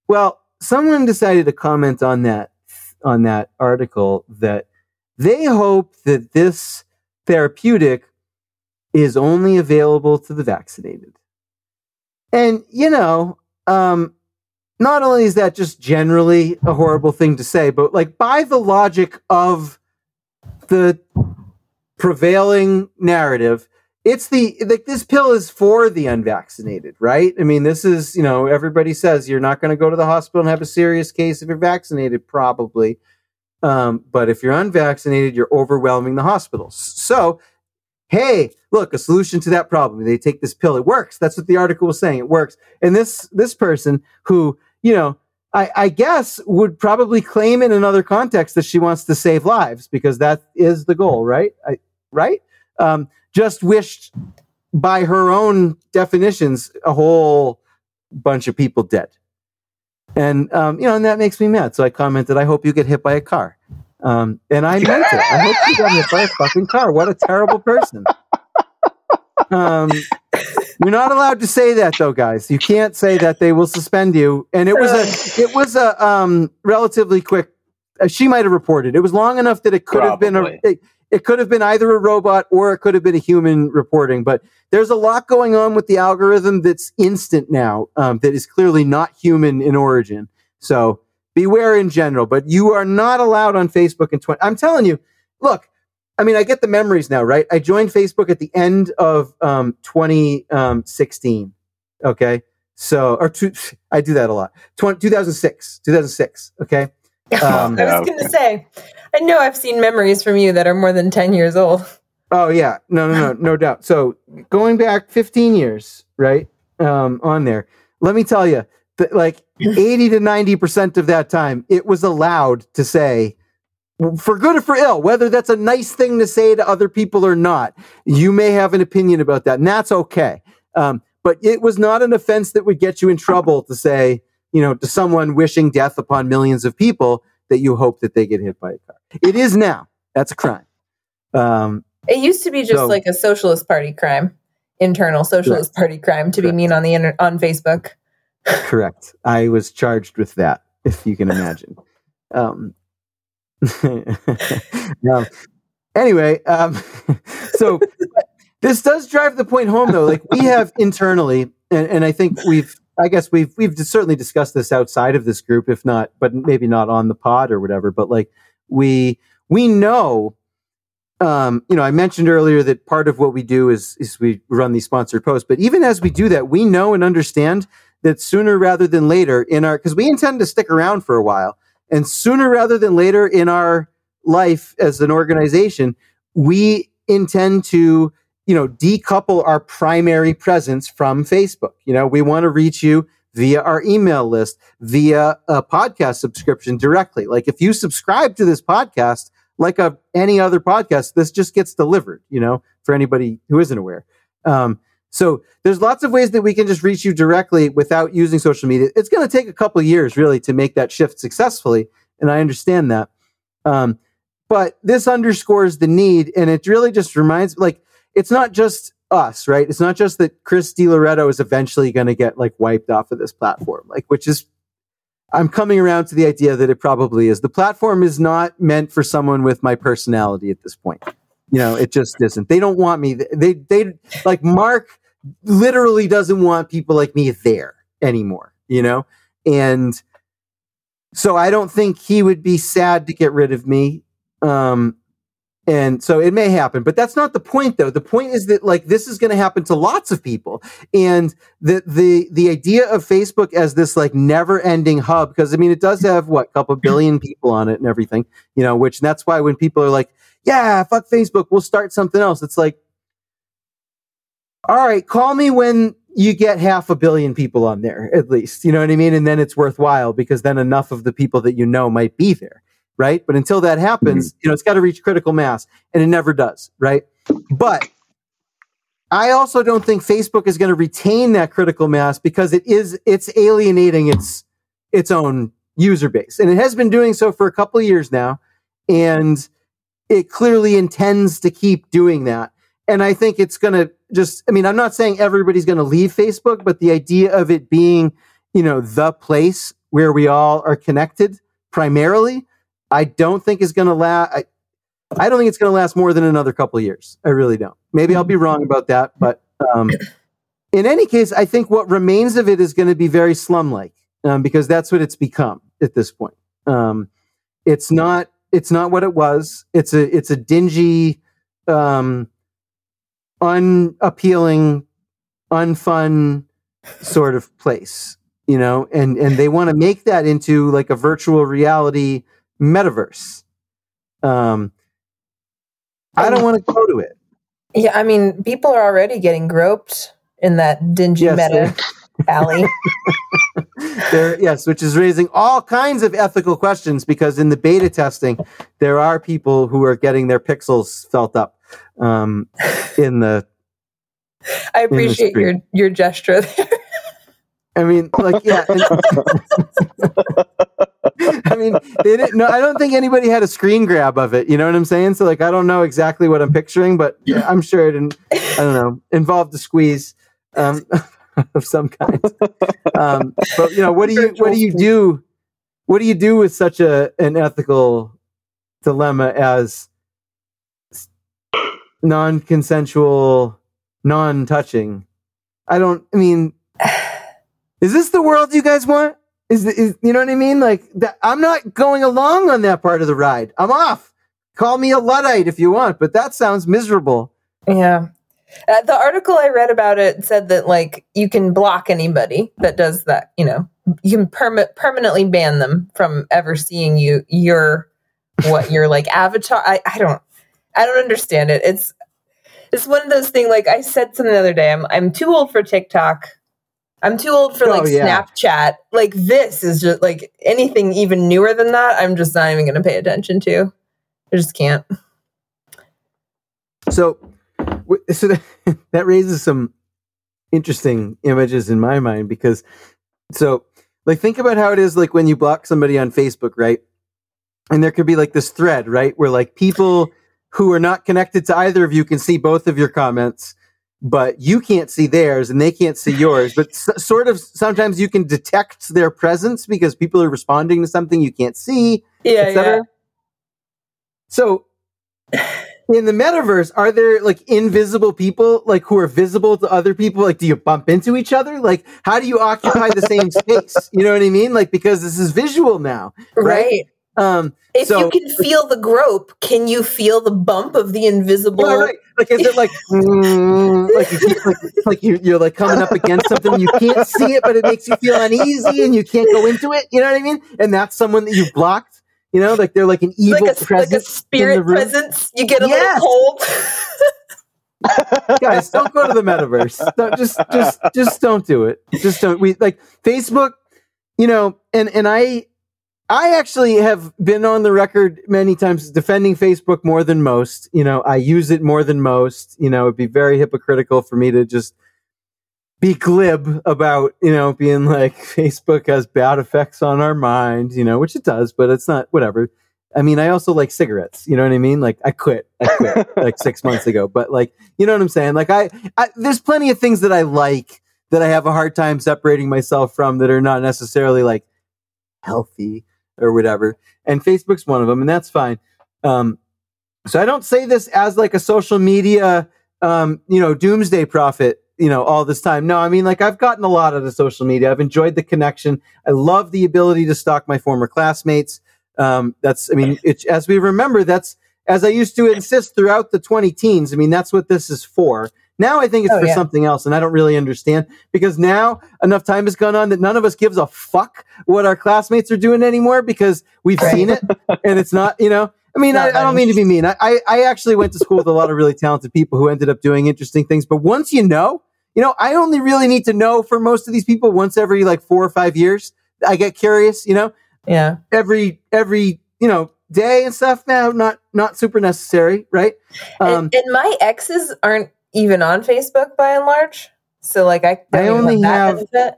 S1: Well, someone decided to comment on that on that article that they hope that this therapeutic is only available to the vaccinated. And, you know, um, not only is that just generally a horrible thing to say, but like by the logic of the prevailing narrative, it's the like this pill is for the unvaccinated, right? I mean, this is, you know, everybody says you're not going to go to the hospital and have a serious case if you're vaccinated, probably. Um, but if you're unvaccinated, you're overwhelming the hospitals. So, hey, look, a solution to that problem. They take this pill. It works. That's what the article was saying. It works. And this this person who, you know, I, I guess would probably claim in another context that she wants to save lives because that is the goal, right? I, right? Um, just wished by her own definitions a whole bunch of people dead. And um, you know, and that makes me mad. So I commented, "I hope you get hit by a car." Um, and I meant it. I hope you got hit by a fucking car. What a terrible person. Um, you're not allowed to say that, though, guys. You can't say that; they will suspend you. And it was a, it was a um, relatively quick. Uh, she might have reported. It was long enough that it could have been a. It, it could have been either a robot or it could have been a human reporting. But there's a lot going on with the algorithm that's instant now, um, that is clearly not human in origin. So beware in general. But you are not allowed on Facebook in 20. I'm telling you, look. I mean, I get the memories now, right? I joined Facebook at the end of um, 2016. Okay. So, or two, I do that a lot. 20, 2006, 2006. Okay.
S2: Um, I was going to say, I know I've seen memories from you that are more than 10 years old.
S1: Oh, yeah. No, no, no, no doubt. So going back 15 years, right? Um, on there, let me tell you that like 80 to 90% of that time, it was allowed to say, for good or for ill, whether that's a nice thing to say to other people or not, you may have an opinion about that, and that's okay. Um, but it was not an offense that would get you in trouble to say, you know, to someone wishing death upon millions of people that you hope that they get hit by a car. It is now. That's a crime. Um,
S2: it used to be just so, like a socialist party crime, internal socialist correct. party crime to correct. be mean on the inter- on Facebook.
S1: correct. I was charged with that, if you can imagine. Um, um, anyway, um, so this does drive the point home, though. Like we have internally, and, and I think we've I guess we've we've certainly discussed this outside of this group, if not, but maybe not on the pod or whatever. But like we we know, um, you know, I mentioned earlier that part of what we do is is we run these sponsored posts. But even as we do that, we know and understand that sooner rather than later in our because we intend to stick around for a while, and sooner rather than later in our life as an organization, we intend to you know, decouple our primary presence from Facebook. You know, we want to reach you via our email list, via a podcast subscription directly. Like if you subscribe to this podcast, like a, any other podcast, this just gets delivered, you know, for anybody who isn't aware. Um, so there's lots of ways that we can just reach you directly without using social media. It's going to take a couple years really to make that shift successfully. And I understand that. Um, but this underscores the need. And it really just reminds like, it's not just us, right? It's not just that Chris DiLoretto is eventually going to get like wiped off of this platform, like which is I'm coming around to the idea that it probably is. The platform is not meant for someone with my personality at this point. You know, it just isn't. They don't want me. They they like Mark literally doesn't want people like me there anymore, you know? And so I don't think he would be sad to get rid of me. Um, and so it may happen, but that's not the point though. The point is that like this is going to happen to lots of people. And the, the, the idea of Facebook as this like never ending hub, because I mean, it does have what, couple billion people on it and everything, you know, which that's why when people are like, yeah, fuck Facebook, we'll start something else. It's like, all right, call me when you get half a billion people on there, at least. You know what I mean? And then it's worthwhile because then enough of the people that you know might be there right? But until that happens, mm-hmm. you know, it's got to reach critical mass, and it never does, right? But I also don't think Facebook is going to retain that critical mass because it is it's alienating its its own user base, and it has been doing so for a couple of years now, and it clearly intends to keep doing that. And I think it's going to just I mean, I'm not saying everybody's going to leave Facebook, but the idea of it being, you know, the place where we all are connected primarily, I don't think is going to last. I, I don't think it's going to last more than another couple of years. I really don't. Maybe I'll be wrong about that, but um, in any case, I think what remains of it is going to be very slum-like um, because that's what it's become at this point. Um, it's not. It's not what it was. It's a. It's a dingy, um, unappealing, unfun sort of place, you know. And and they want to make that into like a virtual reality metaverse. Um, I don't want to go to it.
S2: Yeah, I mean, people are already getting groped in that dingy
S1: Yes,
S2: meta alley.
S1: there, yes, which is raising all kinds of ethical questions because in the beta testing, there are people who are getting their pixels felt up um, in the.
S2: I appreciate your your gesture there.
S1: I mean, like, yeah. I mean, they didn't. No, I don't think anybody had a screen grab of it. You know what I'm saying? So, like, I don't know exactly what I'm picturing, but I'm sure it. In, I don't know. Involved a squeeze um, of some kind. Um, but you know, what do you what do you do? What do you do with such a an ethical dilemma as non-consensual, non-touching? I don't. I mean, is this the world you guys want? Is, is you know what I mean? Like that, I'm not going along on that part of the ride. I'm off. Call me a luddite if you want, but that sounds miserable.
S2: Yeah. Uh, the article I read about it said that like you can block anybody that does that. You know, you can perma- permanently ban them from ever seeing you. Your what your like avatar. I, I don't I don't understand it. It's it's one of those things. Like I said something the other day. I'm I'm too old for TikTok. I'm too old for
S1: Oh,
S2: like
S1: yeah.
S2: Snapchat. Like this is just like anything even newer than that. I'm just not even going to pay attention to. I just can't.
S1: So, so that, that raises some interesting images in my mind because, so, like, think about how it is like when you block somebody on Facebook, right? And there could be like this thread, right, where like people who are not connected to either of you can see both of your comments, but you can't see theirs and they can't see yours. But s- sort of sometimes you can detect their presence because people are responding to something you can't see.
S2: Yeah,
S1: cetera. So in the metaverse, are there like invisible people like who are visible to other people? Like, do you bump into each other? Like, how do you occupy the same space? You know what I mean? Like, because this is visual now.
S2: right.
S1: Right. Um,
S2: If
S1: So-
S2: you can feel the grope, can you feel the bump of the invisible?
S1: yeah, right. Like, is it like, mm, like you like, like you, you're like coming up against something, you can't see it, but it makes you feel uneasy and you can't go into it. You know what I mean? And that's someone that you blocked. You know, like they're like an evil
S2: like a, like a spirit presence, you get a
S1: Yes.
S2: little cold.
S1: guys don't go to the metaverse don't, just just just don't do it just don't we like facebook you know and and i i actually have been on the record many times defending facebook more than most you know i use it more than most you know it'd be very hypocritical for me to just be glib about you know being like facebook has bad effects on our mind you know which it does but it's not whatever I mean, I also like cigarettes. You know what I mean? Like, I quit. I quit like six months ago. But like, you know what I'm saying? Like, I, I there's plenty of things that I like that I have a hard time separating myself from that are not necessarily like healthy or whatever. And Facebook's one of them, and that's fine. Um, so I don't say this as like a social media, um, you know, doomsday prophet. You know, all this time. No, I mean, like I've gotten a lot out of social media. I've enjoyed the connection. I love the ability to stalk my former classmates. Um, that's, I mean, as we remember, that's, as I used to insist throughout the 20 teens. I mean, that's what this is for. Now I think it's
S2: Oh,
S1: for
S2: yeah.
S1: something else, and I don't really understand because now enough time has gone on that none of us gives a fuck what our classmates are doing anymore because we've
S2: Right.
S1: seen it and it's not, you know. I mean, I, I don't mean to be mean. I, I I actually went to school with a lot of really talented people who ended up doing interesting things. But once you know, you know, I only really need to know for most of these people once every like four or five years. I get curious, you know
S2: yeah.
S1: every every you know day and stuff now not not super necessary right um
S2: and, and my exes aren't even on Facebook by and large. So like I,
S1: I only have-
S2: benefit.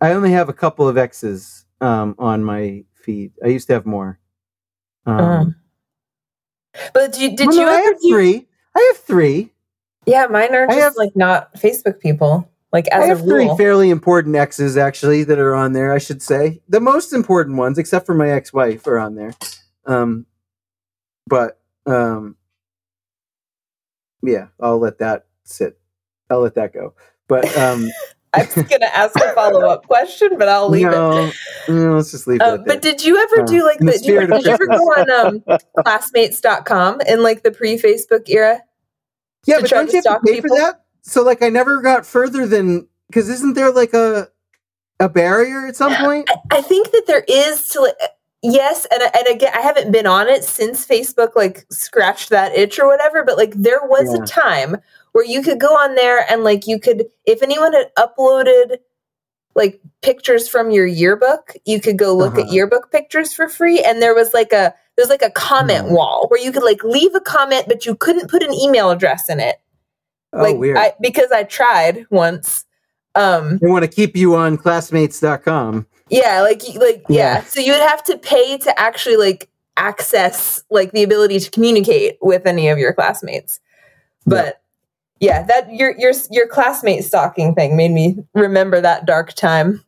S1: i only have a couple of x's um on my feed i used to have more um
S2: Um, But did you, did
S1: well,
S2: you
S1: no, i have three i have three
S2: Yeah, mine are just
S1: have-
S2: like not Facebook people. Like as
S1: I have three fairly important exes actually that are on there. I should say the most important ones, except for my ex-wife, are on there. Um, but um, yeah, I'll let that sit. I'll let that go. But um,
S2: I was gonna ask a follow up question, but I'll leave it.
S1: no, no, let's just leave it.
S2: Um,
S1: at
S2: but did you ever
S1: Uh,
S2: do like
S1: the
S2: the, did, you, did you ever go on um, classmates.com in like the pre Facebook era?
S1: yeah, but don't you have to pay
S2: people?
S1: for that? So like, I never got further than because isn't there like a a barrier at some point?
S2: I think that there is to like, yes, and and again, I haven't been on it since Facebook like scratched that itch or whatever. But like, there was
S1: Yeah.
S2: a time where you could go on there and like you could, if anyone had uploaded like pictures from your yearbook, you could go look at
S1: Uh-huh.
S2: yearbook pictures for free, and there was like a there's like a comment
S1: Hmm.
S2: wall where you could like leave a comment, but you couldn't put an email address in it.
S1: Oh,
S2: like
S1: weird.
S2: I because I tried once. Um
S1: they want to keep you on classmates.com.
S2: yeah, like like yeah.
S1: Yeah.
S2: So you would have to pay to actually like access like the ability to communicate with any of your classmates. But yeah, that your your your classmate stalking thing made me remember that dark time.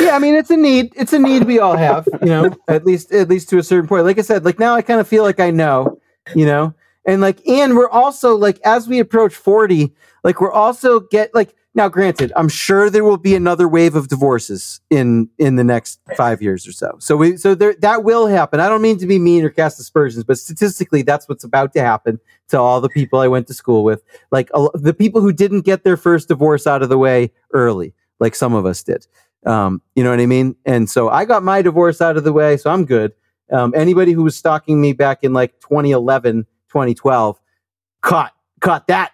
S1: yeah, I mean it's a need. It's a need we all have, you know, at least at least to a certain point. Like I said, like now I kind of feel like I know, you know, and like and we're also like as we approach forty, like we're also get like now. Granted, I'm sure there will be another wave of divorces in in the next five years or so. So we so there that will happen. I don't mean to be mean or cast aspersions, but statistically, that's what's about to happen to all the people I went to school with. Like a, the people who didn't get their first divorce out of the way early, like some of us did. Um, you know what I mean? And so I got my divorce out of the way, so I'm good. Um, anybody who was stalking me back in like 2011, 2012, caught caught that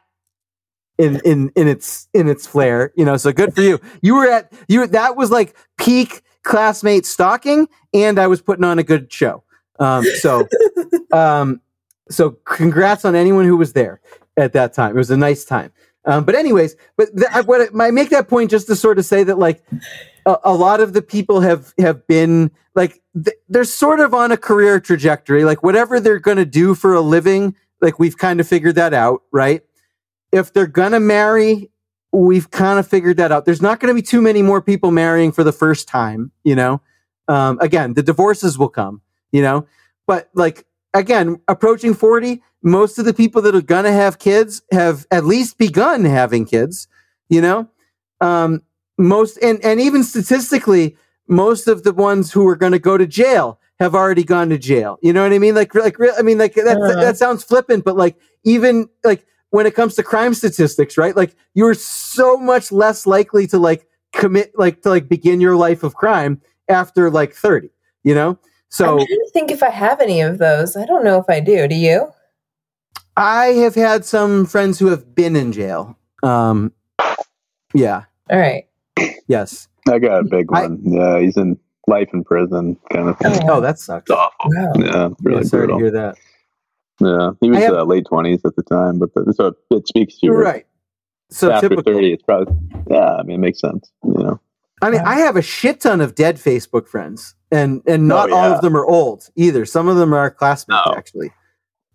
S1: in in in its in its flare. You know, so good for you. You were at you. That was like peak classmate stalking, and I was putting on a good show. Um, so um, so congrats on anyone who was there at that time. It was a nice time. Um, but anyways, but th- I, what I, I make that point just to sort of say that like a, a lot of the people have have been like th- they're sort of on a career trajectory. Like whatever they're going to do for a living, like we've kind of figured that out, right? If they're going to marry, we've kind of figured that out. There's not going to be too many more people marrying for the first time, you know. Um, again, the divorces will come, you know, but like again, approaching 40, most of the people that are going to have kids have at least begun having kids, you know? Um, most, and, and even statistically, most of the ones who are going to go to jail have already gone to jail. You know what I mean? Like, like, I mean, like that,
S2: Uh-huh.
S1: that sounds flippant, but like, even like when it comes to crime statistics, right? Like, you're so much less likely to like commit, like, to like begin your life of crime after like 30, you know? So,
S2: I'm trying to think if I have any of those. I don't know if I do. Do you?
S1: I have had some friends who have been in jail. Um, yeah,
S2: All right.
S1: yes.
S3: I got a big
S1: I-
S3: one. yeah, he's in life in prison kind of thing.
S2: Oh,
S1: Oh, that sucks.
S3: It's awful.
S2: Wow.
S3: Yeah, really
S1: Yeah, sorry
S3: brutal.
S1: to hear that.
S3: Yeah, he was
S1: have-
S3: uh, late twenties at the time, but the, so it speaks to your
S1: Right. So
S3: after
S1: typical.
S3: thirty. It's probably yeah. I mean, it makes sense. You know,
S1: I mean, I have a shit ton of dead Facebook friends, and and not
S3: Oh,
S1: all of them are old either. Some of them are classmates
S3: No.
S1: actually,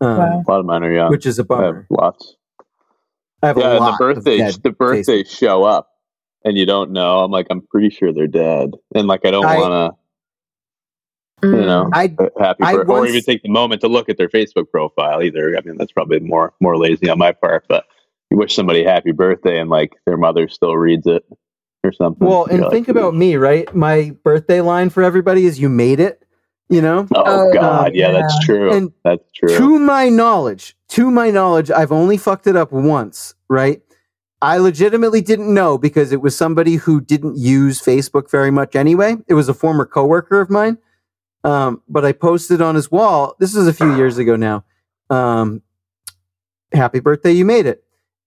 S1: um,
S2: Wow.
S3: a lot of mine are young.
S1: which is a
S3: I have
S1: bummer.
S3: lots.
S1: I have
S3: yeah,
S1: a
S3: and the
S1: lot of
S3: birthdays,
S1: dead
S3: the birthdays show up, and you don't know. I'm like, I'm pretty sure they're dead, and like, I don't
S1: want
S3: want
S2: Mm.
S3: you know,
S1: I
S3: to happy
S1: I
S3: for, or even take the moment to look at their Facebook profile either. I mean, that's probably more more lazy on my part, but you wish somebody happy birthday and like their mother still reads it or something.
S1: well, and
S3: You're
S1: think
S3: like,
S1: about me, right? My birthday line for everybody is "You made it." You know,
S3: Oh,
S2: Oh,
S3: God, yeah, that's true.
S1: And
S3: that's true.
S1: to my knowledge, to my knowledge, I've only fucked it up once, right? I legitimately didn't know because it was somebody who didn't use Facebook very much anyway. It was a former coworker of mine. Um, but I posted on his wall, this is a few years ago now. Um, happy birthday, you made it.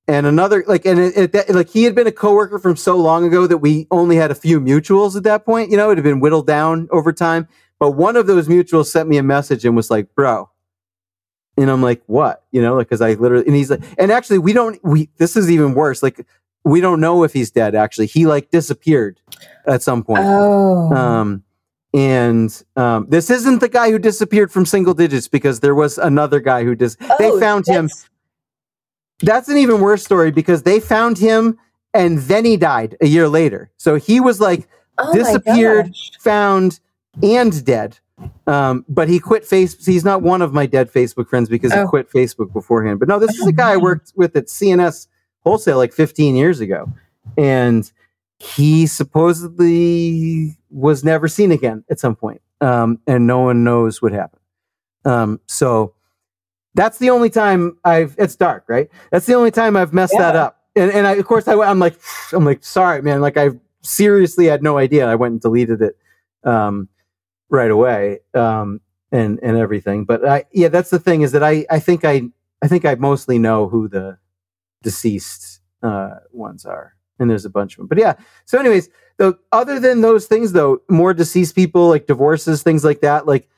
S1: And another, like, and it, it, that, like he had been a coworker from so long ago that we only had a few mutuals at that point. You know, it had been whittled down over time. But one of those mutuals sent me a message and was like, "Bro." And I'm like, "What?" You know, like cuz I literally and he's like and actually we don't we this is even worse. Like we don't know if he's dead actually. He like disappeared at some point.
S2: Oh.
S1: Um, and um, this isn't the guy who disappeared from single digits because there was another guy who dis- they
S2: Oh,
S1: found him.
S2: that's-
S1: an even worse story because they found him and then he died a year later. So he was like
S2: Oh
S1: disappeared, found, and dead. Um, but he quit face. He's not one of my dead Facebook friends because he
S2: Oh.
S1: quit Facebook beforehand. But no, this is a guy I worked with at CNS Wholesale like 15 years ago, and he supposedly was never seen again at some point, um, and no one knows what happened. Um, so that's the only time I've. It's dark, right? That's the only time I've messed that up. And and I, of course I, I'm like I'm like sorry, man. Like I seriously had no idea. I went and deleted it um, right away um, and and everything. But I yeah, that's the thing is that I I think I I think I mostly know who the deceased uh, ones are, and there's a bunch of them. But yeah. So, anyways, though, other than those things, though, more deceased people like divorces, things like that, like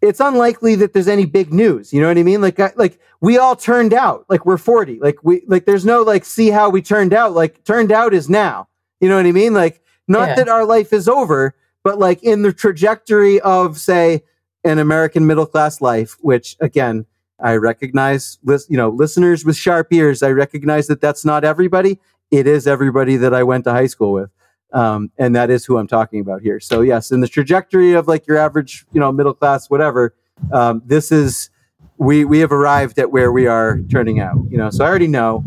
S1: it's unlikely that there's any big news. You know what I mean? Like, I, like we all turned out. Like we're 40. Like we like there's no like see how we turned out. Like turned out is now. You know what I mean? Like not
S2: Yeah.
S1: that our life is over, but like in the trajectory of say an American middle class life, which again I recognize, you know, listeners with sharp ears. I recognize that that's not everybody. It is everybody that I went to high school with, um, and that is who I'm talking about here. So yes, in the trajectory of like your average, you know, middle class, whatever. Um, this is we we have arrived at where we are turning out. You know, so I already know.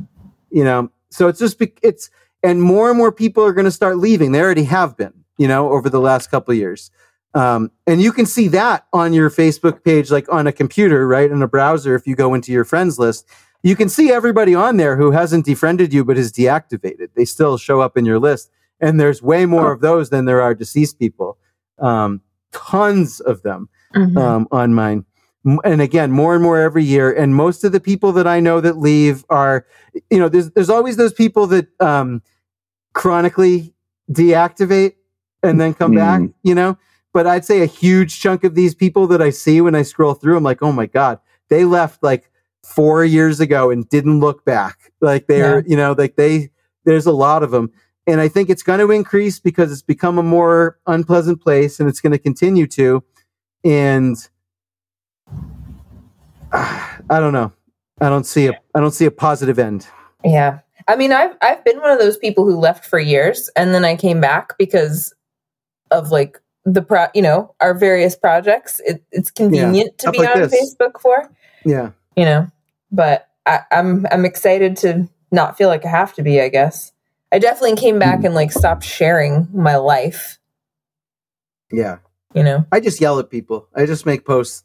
S1: You know, so it's just be- it's and more and more people are going to start leaving. They already have been. You know, over the last couple years. Um, and you can see that on your Facebook page, like on a computer, right? In a browser, if you go into your friends list, you can see everybody on there who hasn't defriended you but is deactivated. They still show up in your list. And there's way more of those than there are deceased people. Um, tons of them
S2: Mhm.
S1: um, on mine. And again, more and more every year. And most of the people that I know that leave are, you know, there's there's always those people that um, chronically deactivate and then come back,
S3: Mm.
S1: you know. But I'd say a huge chunk of these people that I see when I scroll through, I'm like, oh my god, they left like four years ago and didn't look back. Like they're,
S2: Yeah.
S1: you know, like they. There's a lot of them, and I think it's going to increase because it's become a more unpleasant place, and it's going to continue to. And I don't know. I don't see a. I don't see a positive end.
S2: Yeah. I mean, I've I've been one of those people who left for years and then I came back because of like the pro, you know, our various projects. It, it's convenient to
S1: stuff
S2: be
S1: like
S2: on
S1: this.
S2: Facebook for,
S1: Yeah.
S2: You know. But I, I'm I'm excited to not feel like I have to be. I guess I definitely came back and like stopped sharing my life.
S1: Yeah.
S2: You know.
S1: I just yell at people. I just make posts.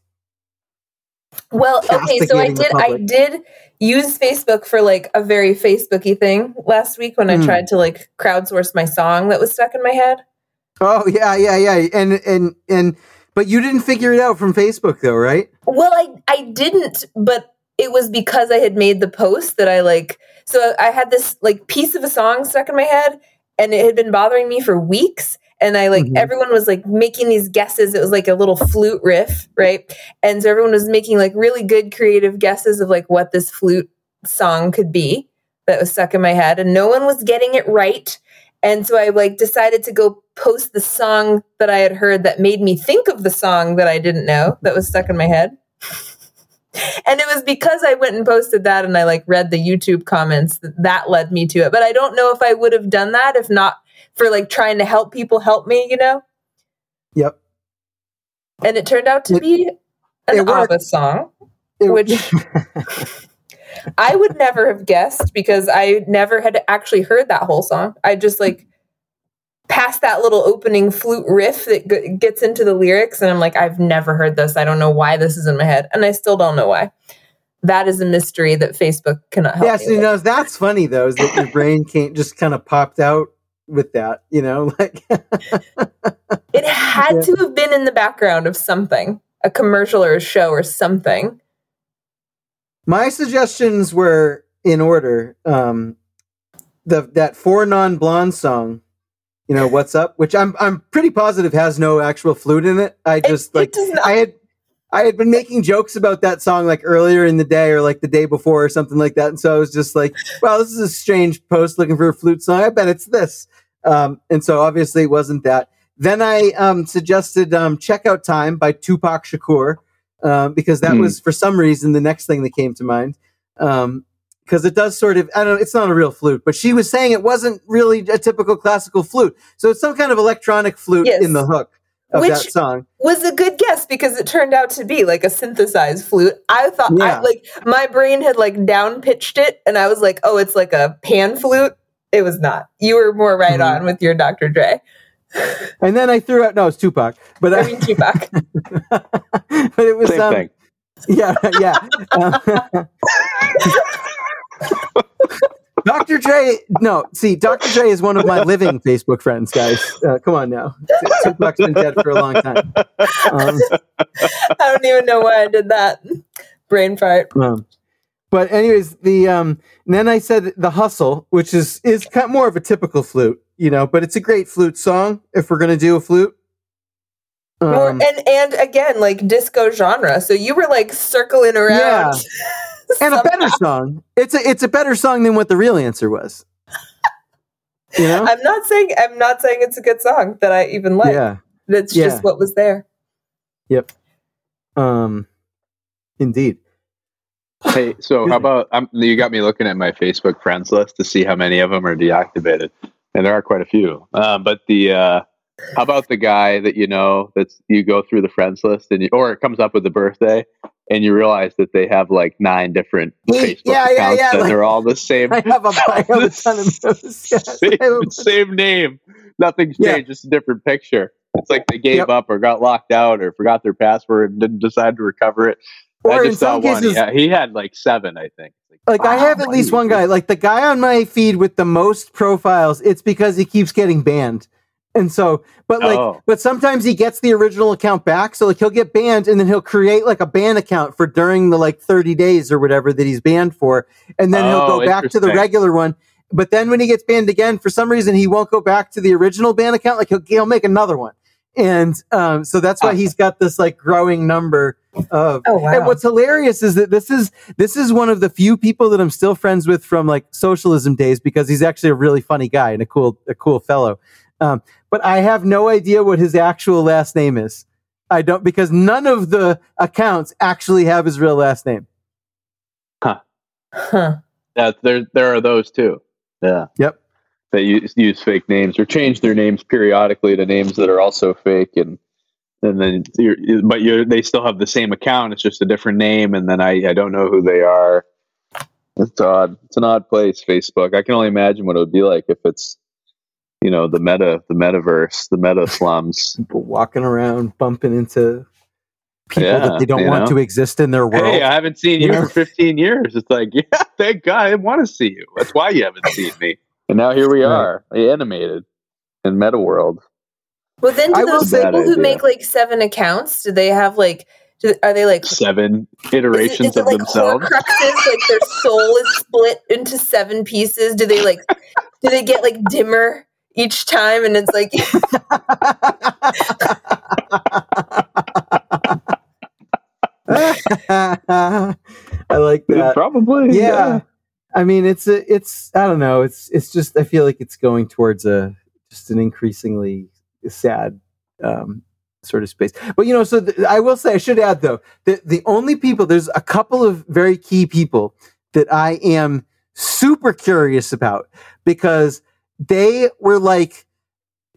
S2: Well, okay, so I did I did use Facebook for like a very Facebooky thing last week when I
S1: Hmm.
S2: tried to like crowdsource my song that was stuck in my head.
S1: Oh yeah, yeah, yeah. And and and but you didn't figure it out from Facebook though, right?
S2: Well, I I didn't, but it was because I had made the post that I like. So I had this like piece of a song stuck in my head, and it had been bothering me for weeks. And I like
S1: Mhm.
S2: everyone was like making these guesses. It was like a little flute riff, right? And so everyone was making like really good creative guesses of like what this flute song could be that was stuck in my head, and no one was getting it right. And so I like decided to go post the song that I had heard that made me think of the song that I didn't know that was stuck in my head. and it was because I went and posted that and I like read the YouTube comments that that led me to it. But I don't know if I would have done that if not for like trying to help people help me, you know?
S1: Yep.
S2: And it turned out to
S1: It-
S2: be an. ABBA song,
S1: It-
S2: which I would never have guessed because I never had actually heard that whole song. I just like past that little opening flute riff that g- gets into the lyrics, and I'm like, I've never heard this. I don't know why this is in my head, and I still don't know why. That is a mystery that Facebook cannot help
S1: yes,
S2: me
S1: you know that's funny though, is that your brain can't just kind of popped out with that, you know, like
S2: It had
S1: Yeah.
S2: to have been in the background of something, a commercial or a show or something.
S1: My suggestions were in order. Um, the that four non blonde song you know, what's up, which I'm I'm pretty positive has no actual flute in it. I just
S2: it
S1: like
S2: not-
S1: I had I had been making jokes about that song like earlier in the day or like the day before or something like that. And so I was just like, well, this is a strange post looking for a flute song. I bet it's this. Um, and so obviously it wasn't that. Then I um, suggested um, Checkout Time by Tupac Shakur um, because that
S3: Hmm.
S1: was for some reason the next thing that came to mind. Um, because it does sort of, I don't know, it's not a real flute, but she was saying it wasn't really a typical classical flute. So it's some kind of electronic flute
S2: Yes.
S1: in the hook of
S2: Which-
S1: that song.
S2: was a good guess because it turned out to be like a synthesized flute. I thought I like my brain had like down pitched it and I was like, "Oh, it's like a pan flute." It was not. You were more right
S1: Mhm.
S2: on with your Dr. Dre.
S1: And then I threw out, no, it's Tupac, but
S2: I
S1: I,
S2: mean Tupac.
S1: but it was,
S3: Same
S1: um,
S3: thing.
S1: yeah, yeah. Um, Dr. Dre, no, see, Dr. Dre is one of my living Facebook friends, guys. Uh, come on now. Tupac's been dead for a long time. Um,
S2: I don't even know why I did that. Brain fart.
S1: um, but anyways, the um, then I said the hustle, which is is kind of more of a typical flute, you know, but it's a great flute song if we're gonna do a flute.
S2: Well,
S1: Um,
S2: and and again, like disco genre. So you were like circling around.
S1: Yeah. and a better song. It's a it's a better song than what the real answer was. You know?
S2: I'm not saying I'm not saying it's a good song that I even like.
S1: yeah.
S2: That's
S1: Yeah.
S2: just what was there.
S1: Yep. Um. Indeed.
S3: Hey, so how about um, you got me looking at my Facebook friends list to see how many of them are deactivated, and there are quite a few. Um, but the uh, how about the guy that you know that's you go through the friends list and you, or it comes up with the birthday and you realize that they have like nine different Facebook
S1: yeah, yeah,
S3: accounts
S1: yeah,
S3: and
S1: like-
S3: they're all the same.
S1: I have a, have a ton of those. Yes, I have a
S3: same, same name. Nothing's changed, just a different picture. It's like they gave
S1: Yep.
S3: up or got locked out or forgot their password and didn't decide to recover it.
S1: Or
S3: I
S1: in
S3: just saw
S1: some
S3: one.
S1: cases,
S3: Yeah, he had like seven, I think.
S1: Like I have at least one guy, like the guy on my feed with the most profiles. It's because he keeps getting banned, and so, but like,
S3: Oh.
S1: but sometimes he gets the original account back. So like he'll get banned, and then he'll create like a ban account for during the like thirty days or whatever that he's banned for, and then he'll
S3: Oh,
S1: go back to the regular one. But then when he gets banned again, for some reason he won't go back to the original ban account. Like he'll he'll make another one, and um, so that's why
S3: Ah.
S1: he's got this like growing number of
S2: Oh wow.
S1: and what's hilarious is that this is this is one of the few people that I'm still friends with from like socialism days because he's actually a really funny guy and a cool a cool fellow. Um, but I have no idea what his actual last name is. I don't because none of the accounts actually have his real last name.
S2: huh.
S3: Yeah, there there are those too. Yeah.
S1: Yep.
S3: That use use fake names or change their names periodically to names that are also fake and and then you're, but you they still have the same account. It's just a different name, and then I I don't know who they are. It's odd. It's an odd place, Facebook. I can only imagine what it would be like if it's you know the meta the metaverse the meta slums.
S1: People walking around bumping into people
S3: Yeah,
S1: that they don't want
S3: know?
S1: to exist in their world.
S3: Hey, I haven't seen
S1: You
S3: you
S1: know?
S3: for 15 years. It's like, yeah, thank God, I want to see you. That's why you haven't seen me. And now here we
S1: Right.
S3: are, animated in Meta World.
S2: Well, then do
S1: will
S2: those people who
S3: Bad
S2: make like seven accounts, do they have like? Do, are they like?
S3: Seven iterations
S2: is it
S3: of
S2: like
S3: themselves.
S2: Horcruxes? Like their soul is split into seven pieces. Do they like? do they get like dimmer each time? And it's like,
S1: I like that.
S3: Probably.
S1: yeah. I mean, it's a, it's, I don't know. It's, it's just, I feel like it's going towards a, just an increasingly sad, um, sort of space. But, you know, so th- I will say, I should add though, that the only people, there's a couple of very key people that I am super curious about because they were like,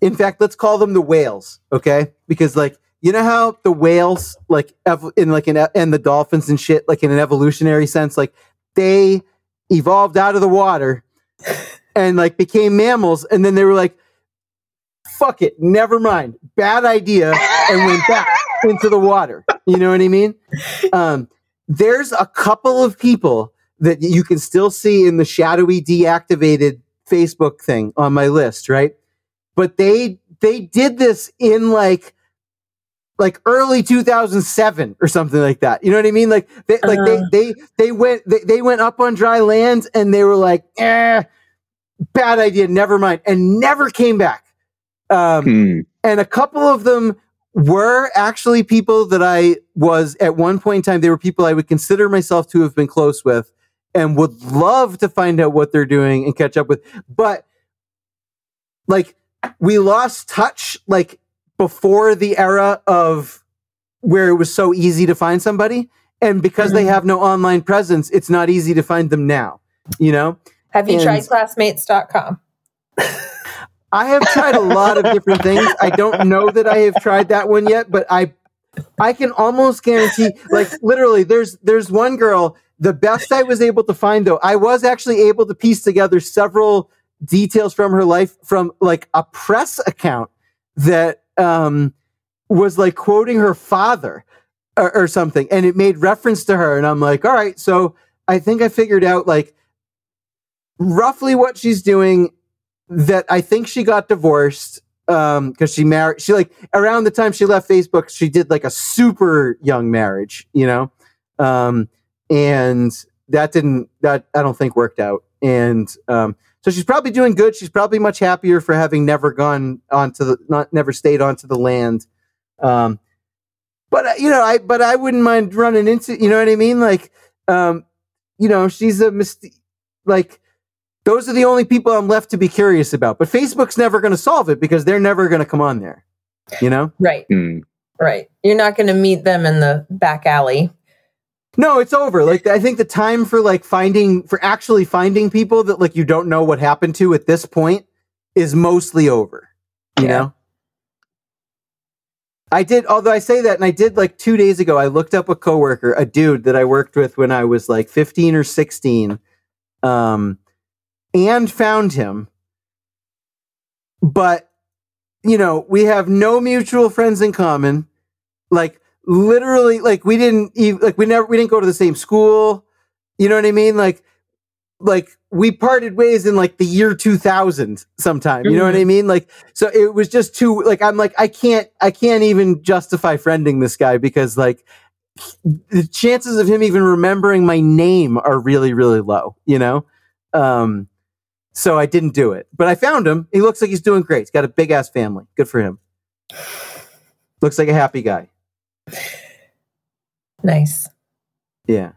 S1: in fact, let's call them the whales. Okay. Because like, you know how the whales, like ev- in like an, e- and the dolphins and shit, like in an evolutionary sense, like they evolved out of the water and like became mammals. And then they were like, fuck it, never mind. Bad idea. And went back into the water. You know what I mean? Um, there's a couple of people that you can still see in the shadowy deactivated Facebook thing on my list, right? But they they did this in like like early 2007 or something like that. You know what I mean? Like they like they
S2: Uh.
S1: they they went they, they went up on dry land and they were like, eh, bad idea, never mind, and never came back. Um,
S3: Hmm.
S1: and a couple of them were actually people that I was at one point in time. They were people I would consider myself to have been close with, and would love to find out what they're doing and catch up with. But like we lost touch, like before the era of where it was so easy to find somebody, and because they
S2: Mhm.
S1: have no online presence, it's not easy to find them now. You know.
S2: Have you
S1: And-
S2: tried classmates.com?
S1: I have tried a lot of different things. I don't know that I have tried that one yet, but I I can almost guarantee like literally there's there's one girl the best I was able to find though I was actually able to piece together several details from her life from like a press account that um was like quoting her father or, or something and it made reference to her and I'm like all right so I think I figured out like roughly what she's doing that I think she got divorced um because she married she like around the time she left Facebook she did like a super young marriage you know? Um and that didn't that I don't think worked out. And um so she's probably doing good. She's probably much happier for having never gone onto the not never stayed onto the land. Um but uh, you know I but I wouldn't mind running into you know what I mean? Like um you know she's a myst- like those are the only people I'm left to be curious about. But Facebook's never going to solve it because they're never going to come on there. You know?
S2: Right,
S3: Hmm.
S2: right. You're not going to meet them in the back alley.
S1: No, it's over. Like I think the time for like finding for actually finding people that like you don't know what happened to at this point is mostly over. You
S2: Yeah.
S1: know? I did although I say that and I did like 2 days ago I looked up a coworker, a dude that I worked with when I was like 15 or 16. Um and found him. But you know, we have no mutual friends in common. Like literally like we didn't even like we never we didn't go to the same school. You know what I mean? Like like we parted ways in like the year 2000 sometime. You know what I mean? Like so it was just too like I'm like I can't I can't even justify friending this guy because like the chances of him even remembering my name are really really low, you know? Um so I didn't do it. But I found him. He looks like he's doing great. He's got a big ass family. Good for him. Looks like a happy guy.
S2: Nice.
S1: Yeah.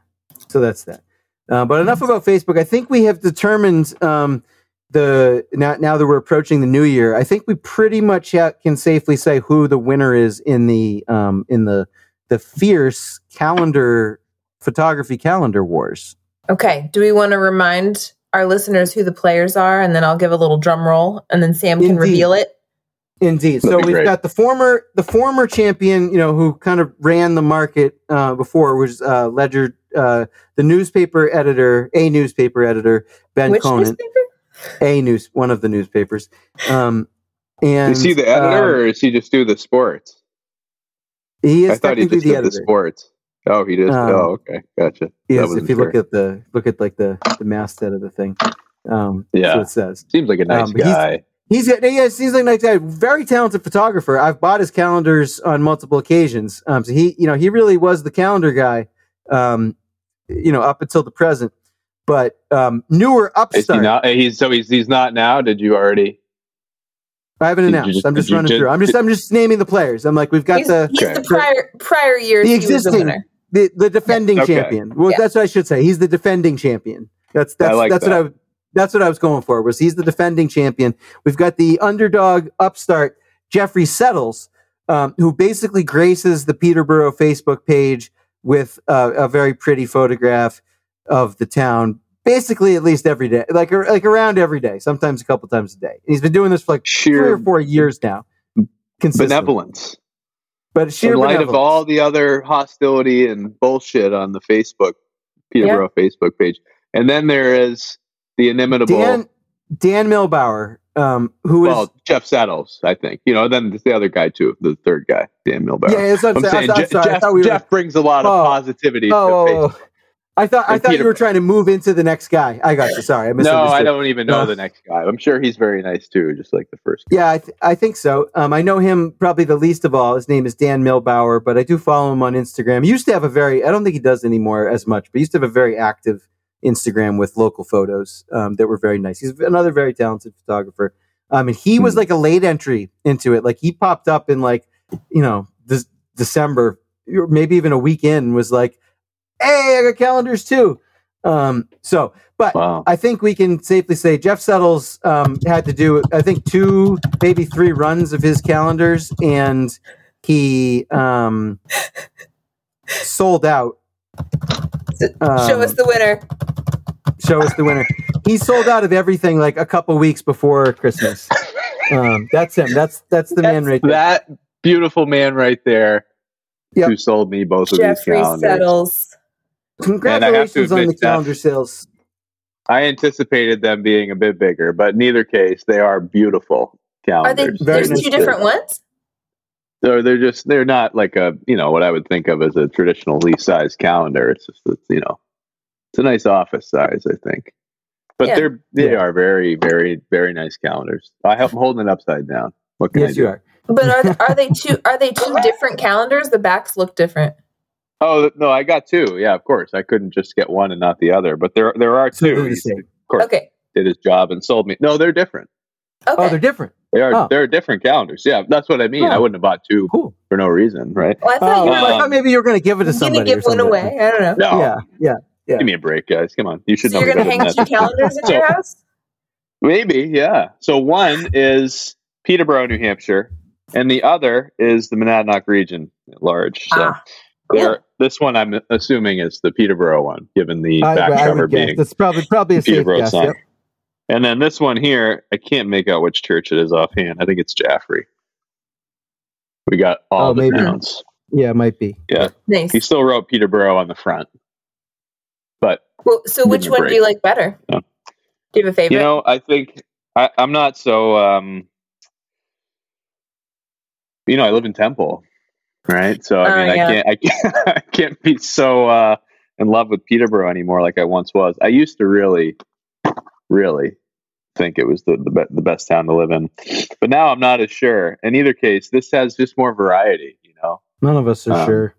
S1: So that's that. Uh, but enough about Facebook. I think we have determined um, the now, now that we're approaching the new year. I think we pretty much ha- can safely say who the winner is in the um, in the the fierce calendar photography calendar wars.
S2: Okay. Do we want to remind our listeners who the players are, and then I'll give a little drum roll, and then Sam can
S1: Indeed.
S2: reveal it.
S1: Indeed.
S3: That'd
S1: so we've
S3: great.
S1: got the former the former champion, you know, who kind of ran the market uh, before was uh, Ledger, uh, the newspaper editor, a newspaper editor, Ben
S2: Which
S1: Conant,
S2: newspaper?
S1: a news one of the newspapers. Um, and
S3: is he the editor,
S1: um,
S3: or is he just do the sports?
S1: he is
S3: I thought he just
S1: the
S3: did the sports. Oh, he did.
S1: Um,
S3: oh, okay, gotcha. That
S1: Yes, if you look at the look at like the the masthead of the thing, um,
S3: Yeah.
S1: what it says.
S3: Seems like a nice
S1: um, but he's-
S3: guy.
S1: He's got yeah, he's like a nice guy, very talented photographer. I've bought his calendars on multiple occasions. Um, so he, you know, he really was the calendar guy, um, you know, up until the present. But um, newer
S3: Is he
S1: upstart,
S3: not? He's so he's he's not now. Did you already?
S1: I haven't announced.
S3: just-
S1: I'm just running
S3: just-
S1: through. I'm just I'm just naming the players. I'm like, we've got
S2: He's,
S1: the
S2: he's
S3: Okay.
S2: the prior prior years.
S1: The
S2: he was
S1: existing-
S2: winner.
S1: The, the defending
S3: Okay.
S1: champion. Well,
S2: Yeah.
S1: that's what I should say. He's the defending champion. That's that's
S3: like
S1: that's
S3: that.
S1: what I that's what I was going for. Was he's the defending champion? We've got the underdog upstart Jeffrey Settles, um, who basically graces the Peterborough Facebook page with uh, a very pretty photograph of the town. Basically, at least every day, like like around every day, sometimes a couple times a day. And he's been doing this for like three or four years now. Consistently.
S3: benevolence.
S1: But sheer
S3: in light of all the other hostility and bullshit on the Facebook Peterborough Facebook page, and then there is the inimitable.
S1: Dan Dan Milbauer, um, who is
S3: well, Jeff Settles, I think. You know, then there's the other guy too, the third guy, Dan Milbauer.
S1: yeah,
S3: I'm
S1: I'm,
S3: saying.
S1: I'm.
S3: Jeff,
S1: we were.
S3: Jeff brings a lot of
S1: Oh.
S3: positivity
S1: oh,
S3: to
S1: oh,
S3: Facebook.
S1: oh. I thought I thought you were trying to move into the next guy. I got you. Sorry, I
S3: No. I don't even know
S1: No.
S3: the next guy. I'm sure he's very nice too, just like the first guy.
S1: Yeah, I, th- I think so. Um, I know him probably the least of all. His name is Dan Milbauer, but I do follow him on Instagram. He used to have a very, I don't think he does anymore as much, but he used to have a very active Instagram with local photos um, that were very nice. He's another very talented photographer. Um, and he was
S3: Hmm.
S1: like a late entry into it. Like he popped up in like, you know, this December, maybe even a weekend. Was like, hey, I got calendars too. Um, so, but
S3: Wow.
S1: I think we can safely say Jeff Settles um, had to do, I think, two, maybe three runs of his calendars, and he um, sold out. Um,
S2: Show us the winner.
S1: show us the winner. He sold out of everything like a couple weeks before Christmas. Um, that's him. That's that's the man right there.
S3: That beautiful man right there
S1: Yep.
S3: who sold me both of these calendars.
S2: settles.
S1: Congratulations on the calendar sales.
S3: I anticipated them being a bit bigger, but in either case, they are beautiful calendars.
S2: Are they?
S1: Very
S2: There's
S1: nice
S2: two
S1: too.
S2: different ones.
S3: They're, they're just they're not like a you know what I would think of as a traditional lease size calendar. It's just it's you know it's a nice office size, I think. But
S2: Yeah.
S3: they're they
S1: Yeah.
S3: are very very very nice calendars. I am holding it upside down. What can I
S1: Yes,
S3: do?
S1: you are.
S2: But are are they two? Are they two different calendars? The backs look different.
S3: Oh no, I got two. Yeah, of course. I couldn't just get one and not the other. But there there are two.
S1: they're the same.
S3: of course
S2: Okay.
S3: did his job and sold me. No, they're different.
S2: Okay.
S1: Oh, they're different.
S3: They are
S1: Oh.
S3: they're different calendars. Yeah, that's what I mean.
S1: Oh.
S3: I wouldn't have bought two
S1: Cool.
S3: for no reason, right?
S2: well, I
S1: Oh,
S2: thought you were
S1: I thought maybe you were going to give it to
S2: gonna
S1: somebody.
S2: give
S1: or
S2: one away. I don't know.
S3: No.
S1: Yeah, yeah. yeah.
S3: Give me a break, guys. Come on. You should
S2: So
S3: know
S2: you're
S3: me
S2: gonna
S3: better
S2: hang
S3: than
S2: two
S3: that.
S2: calendars in
S3: So-
S2: your house?
S3: Maybe, yeah. So one is Peterborough, New Hampshire, and the other is the Monadnock region at large. So
S2: Ah,
S3: there- this one I'm assuming is the Peterborough one, given the
S1: I,
S3: back
S1: I
S3: cover
S1: would
S3: being
S1: that's probably probably a
S3: Peterborough
S1: guess.
S3: sign.
S1: Yep.
S3: And then this one here, I can't make out which church it is offhand. I think it's Jaffrey. We got all
S1: Oh,
S3: the
S1: maybe.
S3: towns.
S1: Yeah, it might be. Yeah.
S2: nice.
S3: He still wrote Peterborough on the front. But
S2: Well, so which
S3: me a
S2: one do you like better?
S3: Yeah.
S2: Do you have a favorite?
S3: you know, I think I, I'm not so. Um, you know, I live in Temple, right? So I
S2: Oh,
S3: mean,
S2: yeah.
S3: I can't, I can't, I can't be so uh, in love with Peterborough anymore like I once was. I used to really, really think it was the the, be- the best town to live in, but now I'm not as sure. In either case, this has just more variety. You know,
S1: None of us are
S3: Um,
S1: sure.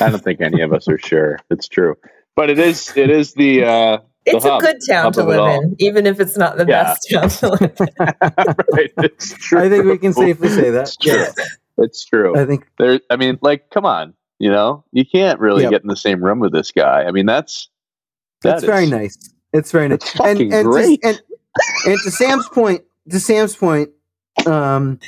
S3: I don't think any of us are sure. It's true, but it is, it is the. Uh,
S2: it's
S3: the
S2: a
S3: hub-
S2: good town to live in, even if it's not the
S3: Yeah.
S2: best town to live in.
S3: right, it's true.
S1: I think we can safely say that.
S3: It's true. It's true.
S1: I think
S3: there i mean like come on you know you can't really
S1: Yep.
S3: get in the same room with this guy i mean that's
S1: that's
S3: that
S1: very
S3: is-
S1: nice. It's very nice. And,
S3: great.
S1: To, and, and to Sam's point, to Sam's point, um,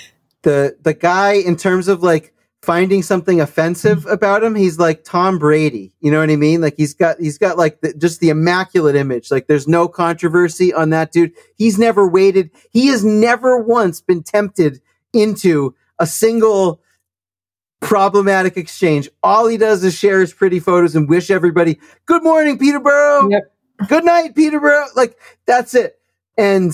S1: the the guy in terms of like finding something offensive about him, he's like Tom Brady. You know what I mean? Like he's got he's got like the, just the immaculate image. Like there's no controversy on that dude. He's never waited. He has never once been tempted into a single problematic exchange. All he does is share his pretty photos and wish everybody good morning, Peterborough.
S2: Yep.
S1: Good night, Peterborough. Like that's it. And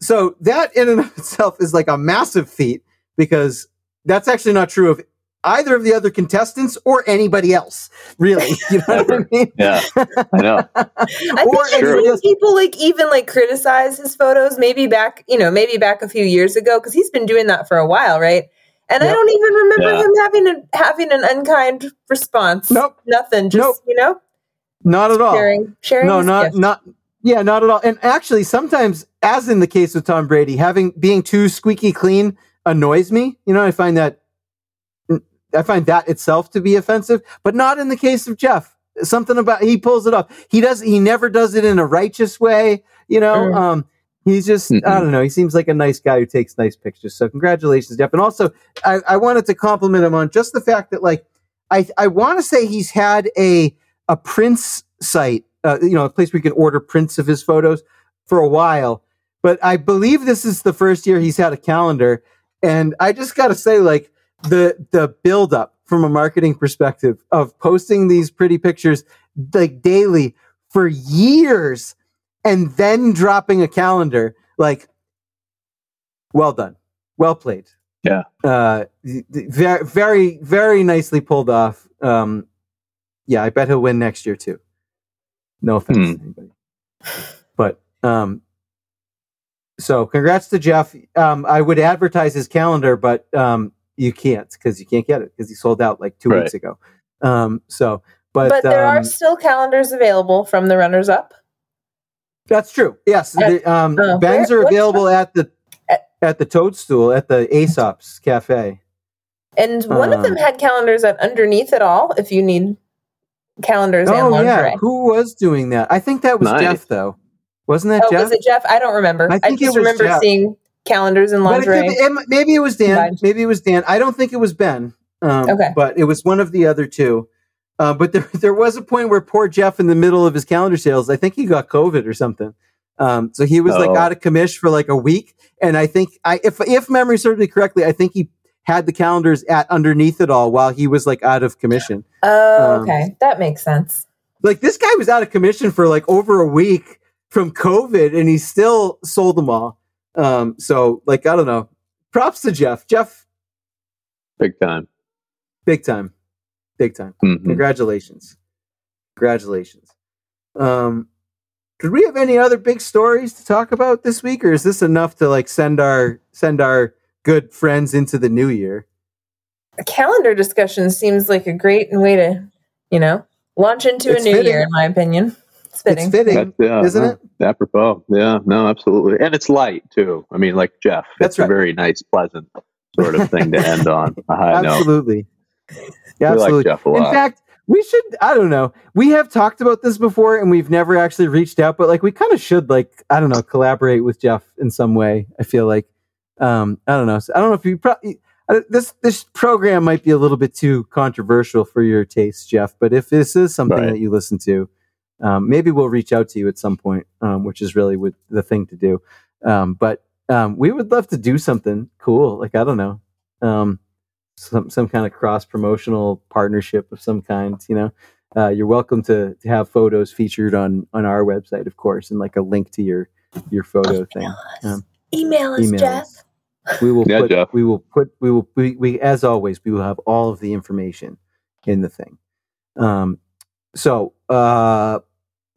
S1: so that in and of itself is like a massive feat because that's actually not true of either of the other contestants or anybody else. Really, you know what I mean?
S3: yeah i know
S2: I
S1: Or
S2: think I've seen people like even like criticize his photos. Maybe back, you know, maybe back a few years ago because he's been doing that for a while, right? And I don't even remember
S3: Yeah.
S2: him having a having an unkind response.
S1: Nope.
S2: nothing. Just
S1: Nope.
S2: you know,
S1: Not at all.
S2: sharing, sharing.
S1: no not
S2: gift.
S1: not yeah not at all and actually sometimes as in the case with tom brady having being too squeaky clean annoys me you know i find that i find that itself to be offensive but not in the case of jeff something about he pulls it off he does he never does it in a righteous way you know
S2: Mm.
S1: um he's just
S3: Mhm.
S1: i don't know he seems like a nice guy who takes nice pictures so congratulations jeff and also i, I wanted to compliment him on just the fact that like i i want to say he's had a a prince site uh, you know, a place where you can order prints of his photos for a while. But I believe this is the first year he's had a calendar, and I just got to say, like the the build up from a marketing perspective of posting these pretty pictures like daily for years, and then dropping a calendar, like, well done, well played.
S3: Yeah.
S1: uh, very, very, very nicely pulled off. Um, yeah, I bet he'll win next year too. No offense
S3: Hmm.
S1: to anybody. But um so congrats to Jeff. Um I would advertise his calendar, but um you can't because you can't get it because he sold out like two
S3: Right.
S1: weeks ago. Um so but,
S2: but there
S1: um,
S2: are still calendars available from the runners up.
S1: that's true. Yes.
S2: Uh,
S1: the, um
S2: uh,
S1: Ben's
S2: where-
S1: are available at the at the Toadstool at the Aesop's Cafe.
S2: And one of them
S1: Um,
S2: had calendars at underneath it all. If you need calendars and
S1: Oh
S2: lingerie.
S1: yeah, who was doing that? I think that was
S3: Nice.
S1: Jeff though. Wasn't that
S2: Oh,
S1: Jeff?
S2: was it Jeff? I don't remember.
S1: I
S2: I,
S1: think it
S2: just
S1: was
S2: remember
S1: Jeff.
S2: seeing calendars and
S1: But it could it- maybe it was Dan.
S2: Combined.
S1: Maybe it was Dan. I don't think it was Ben. Um,
S2: Okay.
S1: But it was one of the other two. Uh, but there, there was a point where poor Jeff, in the middle of his calendar sales, I think he got COVID or something. Um, so he was like
S3: Oh.
S1: out of commish for like a week. And I think, I if if memory serves me correctly, I think he had the calendars at underneath it all while he was like out of commission.
S2: oh,
S1: um,
S2: okay. That makes sense.
S1: Like this guy was out of commission for like over a week from COVID, and he still sold them all. Um, so like I don't know. Props to Jeff. Jeff,
S3: Big time.
S1: big time, big time.
S3: Mhm.
S1: Congratulations, congratulations. Um, did we have any other big stories to talk about this week, or is this enough to like send our send our good friends into the new year?
S2: A calendar discussion seems like a great way to, you know, launch into
S1: It's
S2: a new
S1: fitting.
S2: year, in my opinion. It's fitting.
S1: It's fitting,
S3: That's, yeah,
S1: isn't
S3: yeah.
S1: it?
S3: Apropos. Yeah, no, absolutely. And it's light too. I mean, like Jeff,
S1: That's
S3: it's
S1: right.
S3: a very nice, pleasant sort of thing to end on a high note.
S1: Absolutely. Yeah,
S3: We like
S1: absolutely.
S3: Jeff a
S1: In fact, we should, I don't know. We have talked about this before and we've never actually reached out, but like we kind of should, like, I don't know, collaborate with Jeff in some way. I feel like, um, I don't know. So I don't know if you probably, this, this program might be a little bit too controversial for your taste, Jeff, but if this is something
S3: Right.
S1: that you listen to, um, maybe we'll reach out to you at some point, um, which is really what the thing to do. Um, but um, we would love to do something cool. Like, I don't know. Um, some some kind of cross promotional partnership of some kind. You know, uh, you're welcome to to have photos featured on on our website, of course, and like a link to your your photo thing. Um,
S2: Email us,
S1: email
S2: Jeff.
S1: us. We will
S3: Yeah,
S1: put
S3: Jeff.
S1: we will put we will we, we as always we will have all of the information in the thing. Um, so uh,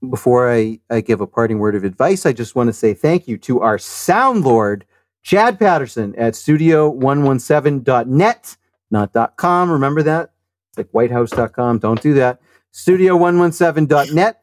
S1: before I, I give a parting word of advice, I just want to say thank you to our sound lord, Chad Patterson at studio117.net, not .com. Remember that? It's like whitehouse.com. Don't do that. Studio117.net.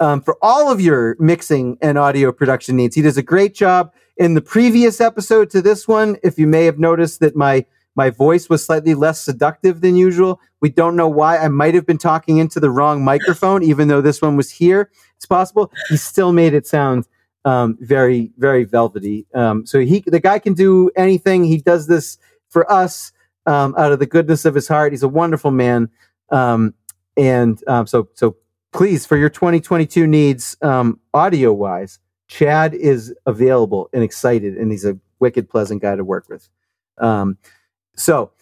S1: Um, for all of your mixing and audio production needs. He does a great job in the previous episode to this one. If you may have noticed that my my voice was slightly less seductive than usual. We don't know why. I might have been talking into the wrong microphone, even though this one was here. It's possible. He still made it sound um, very, very velvety. Um, so he, the guy can do anything. He does this for us um, out of the goodness of his heart. He's a wonderful man. Um, and um, so, so please, for your 2022 needs, um, audio wise, Chad is available and excited, and he's a wicked pleasant guy to work with. Um, so,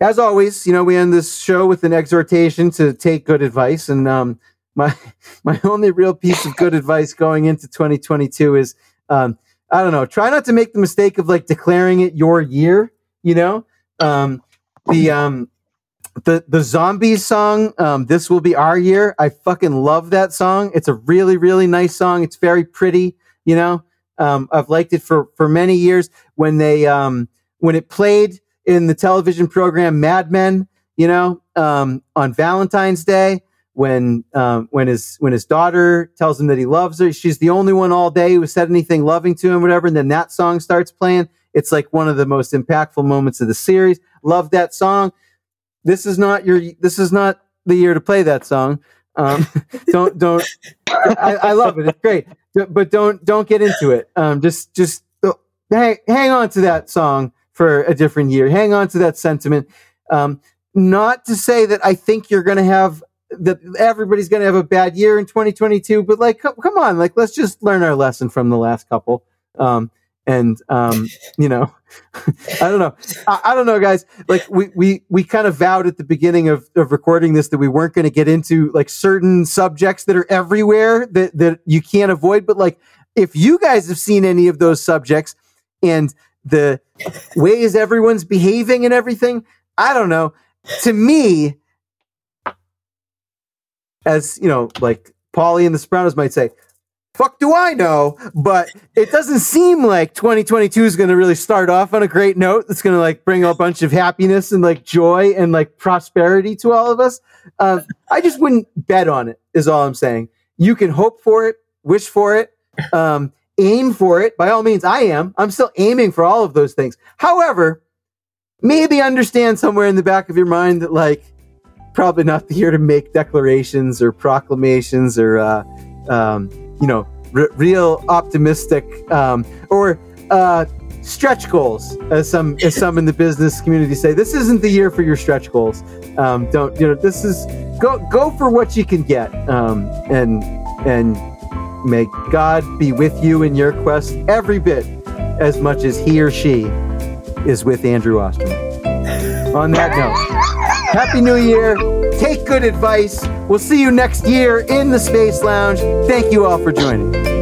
S1: as always, you know, we end this show with an exhortation to take good advice. And um, my my only real piece of good advice going into 2022 is, um, I don't know, try not to make the mistake of like declaring it your year. You know, um, the um, the the zombies song, um, "This Will Be Our Year." I fucking love that song. It's a really really nice song. It's very pretty. You know, um, I've liked it for for many years. When they um, when it played in the television program Mad Men, you know, um, on Valentine's Day, when um, when his when his daughter tells him that he loves her, she's the only one all day who said anything loving to him, whatever. And then that song starts playing. It's like one of the most impactful moments of the series. Love that song. This is not your. This is not the year to play that song. Um, don't don't. I, I love it. It's great, but don't don't get into it. Um, just just hang hang on to that song for a different year. Hang on to that sentiment. Um, not to say that I think you're going to have that everybody's going to have a bad year in 2022, but like, come, come on, like, let's just learn our lesson from the last couple. Um, and, um, you know, I don't know. I, I, don't know, guys. Like we, we, we kind of vowed at the beginning of, of recording this that we weren't going to get into like certain subjects that are everywhere that, that you can't avoid. But like, if you guys have seen any of those subjects and the ways everyone's behaving and everything, I don't know. To me, as you know, like Paulie and the Sopranos might say, fuck do I know? But it doesn't seem like 2022 is going to really start off on a great note. It's going to like bring a bunch of happiness and like joy and like prosperity to all of us. Um, I just wouldn't bet on it, is all I'm saying. You can hope for it, wish for it. Um, aim for it. By all means, I am. I'm still aiming for all of those things. However, maybe understand somewhere in the back of your mind that like probably not here to make declarations or proclamations or uh, um, you know r- real optimistic um, or uh, stretch goals, as some as some in the business community say. This isn't the year for your stretch goals. Um, don't you know? This is go go for what you can get, um, and and may God be with you in your quest every bit as much as he or she is with Andrew Osterman. On that note, Happy New Year. Take good advice. We'll see you next year in the Space Lounge. Thank you all for joining.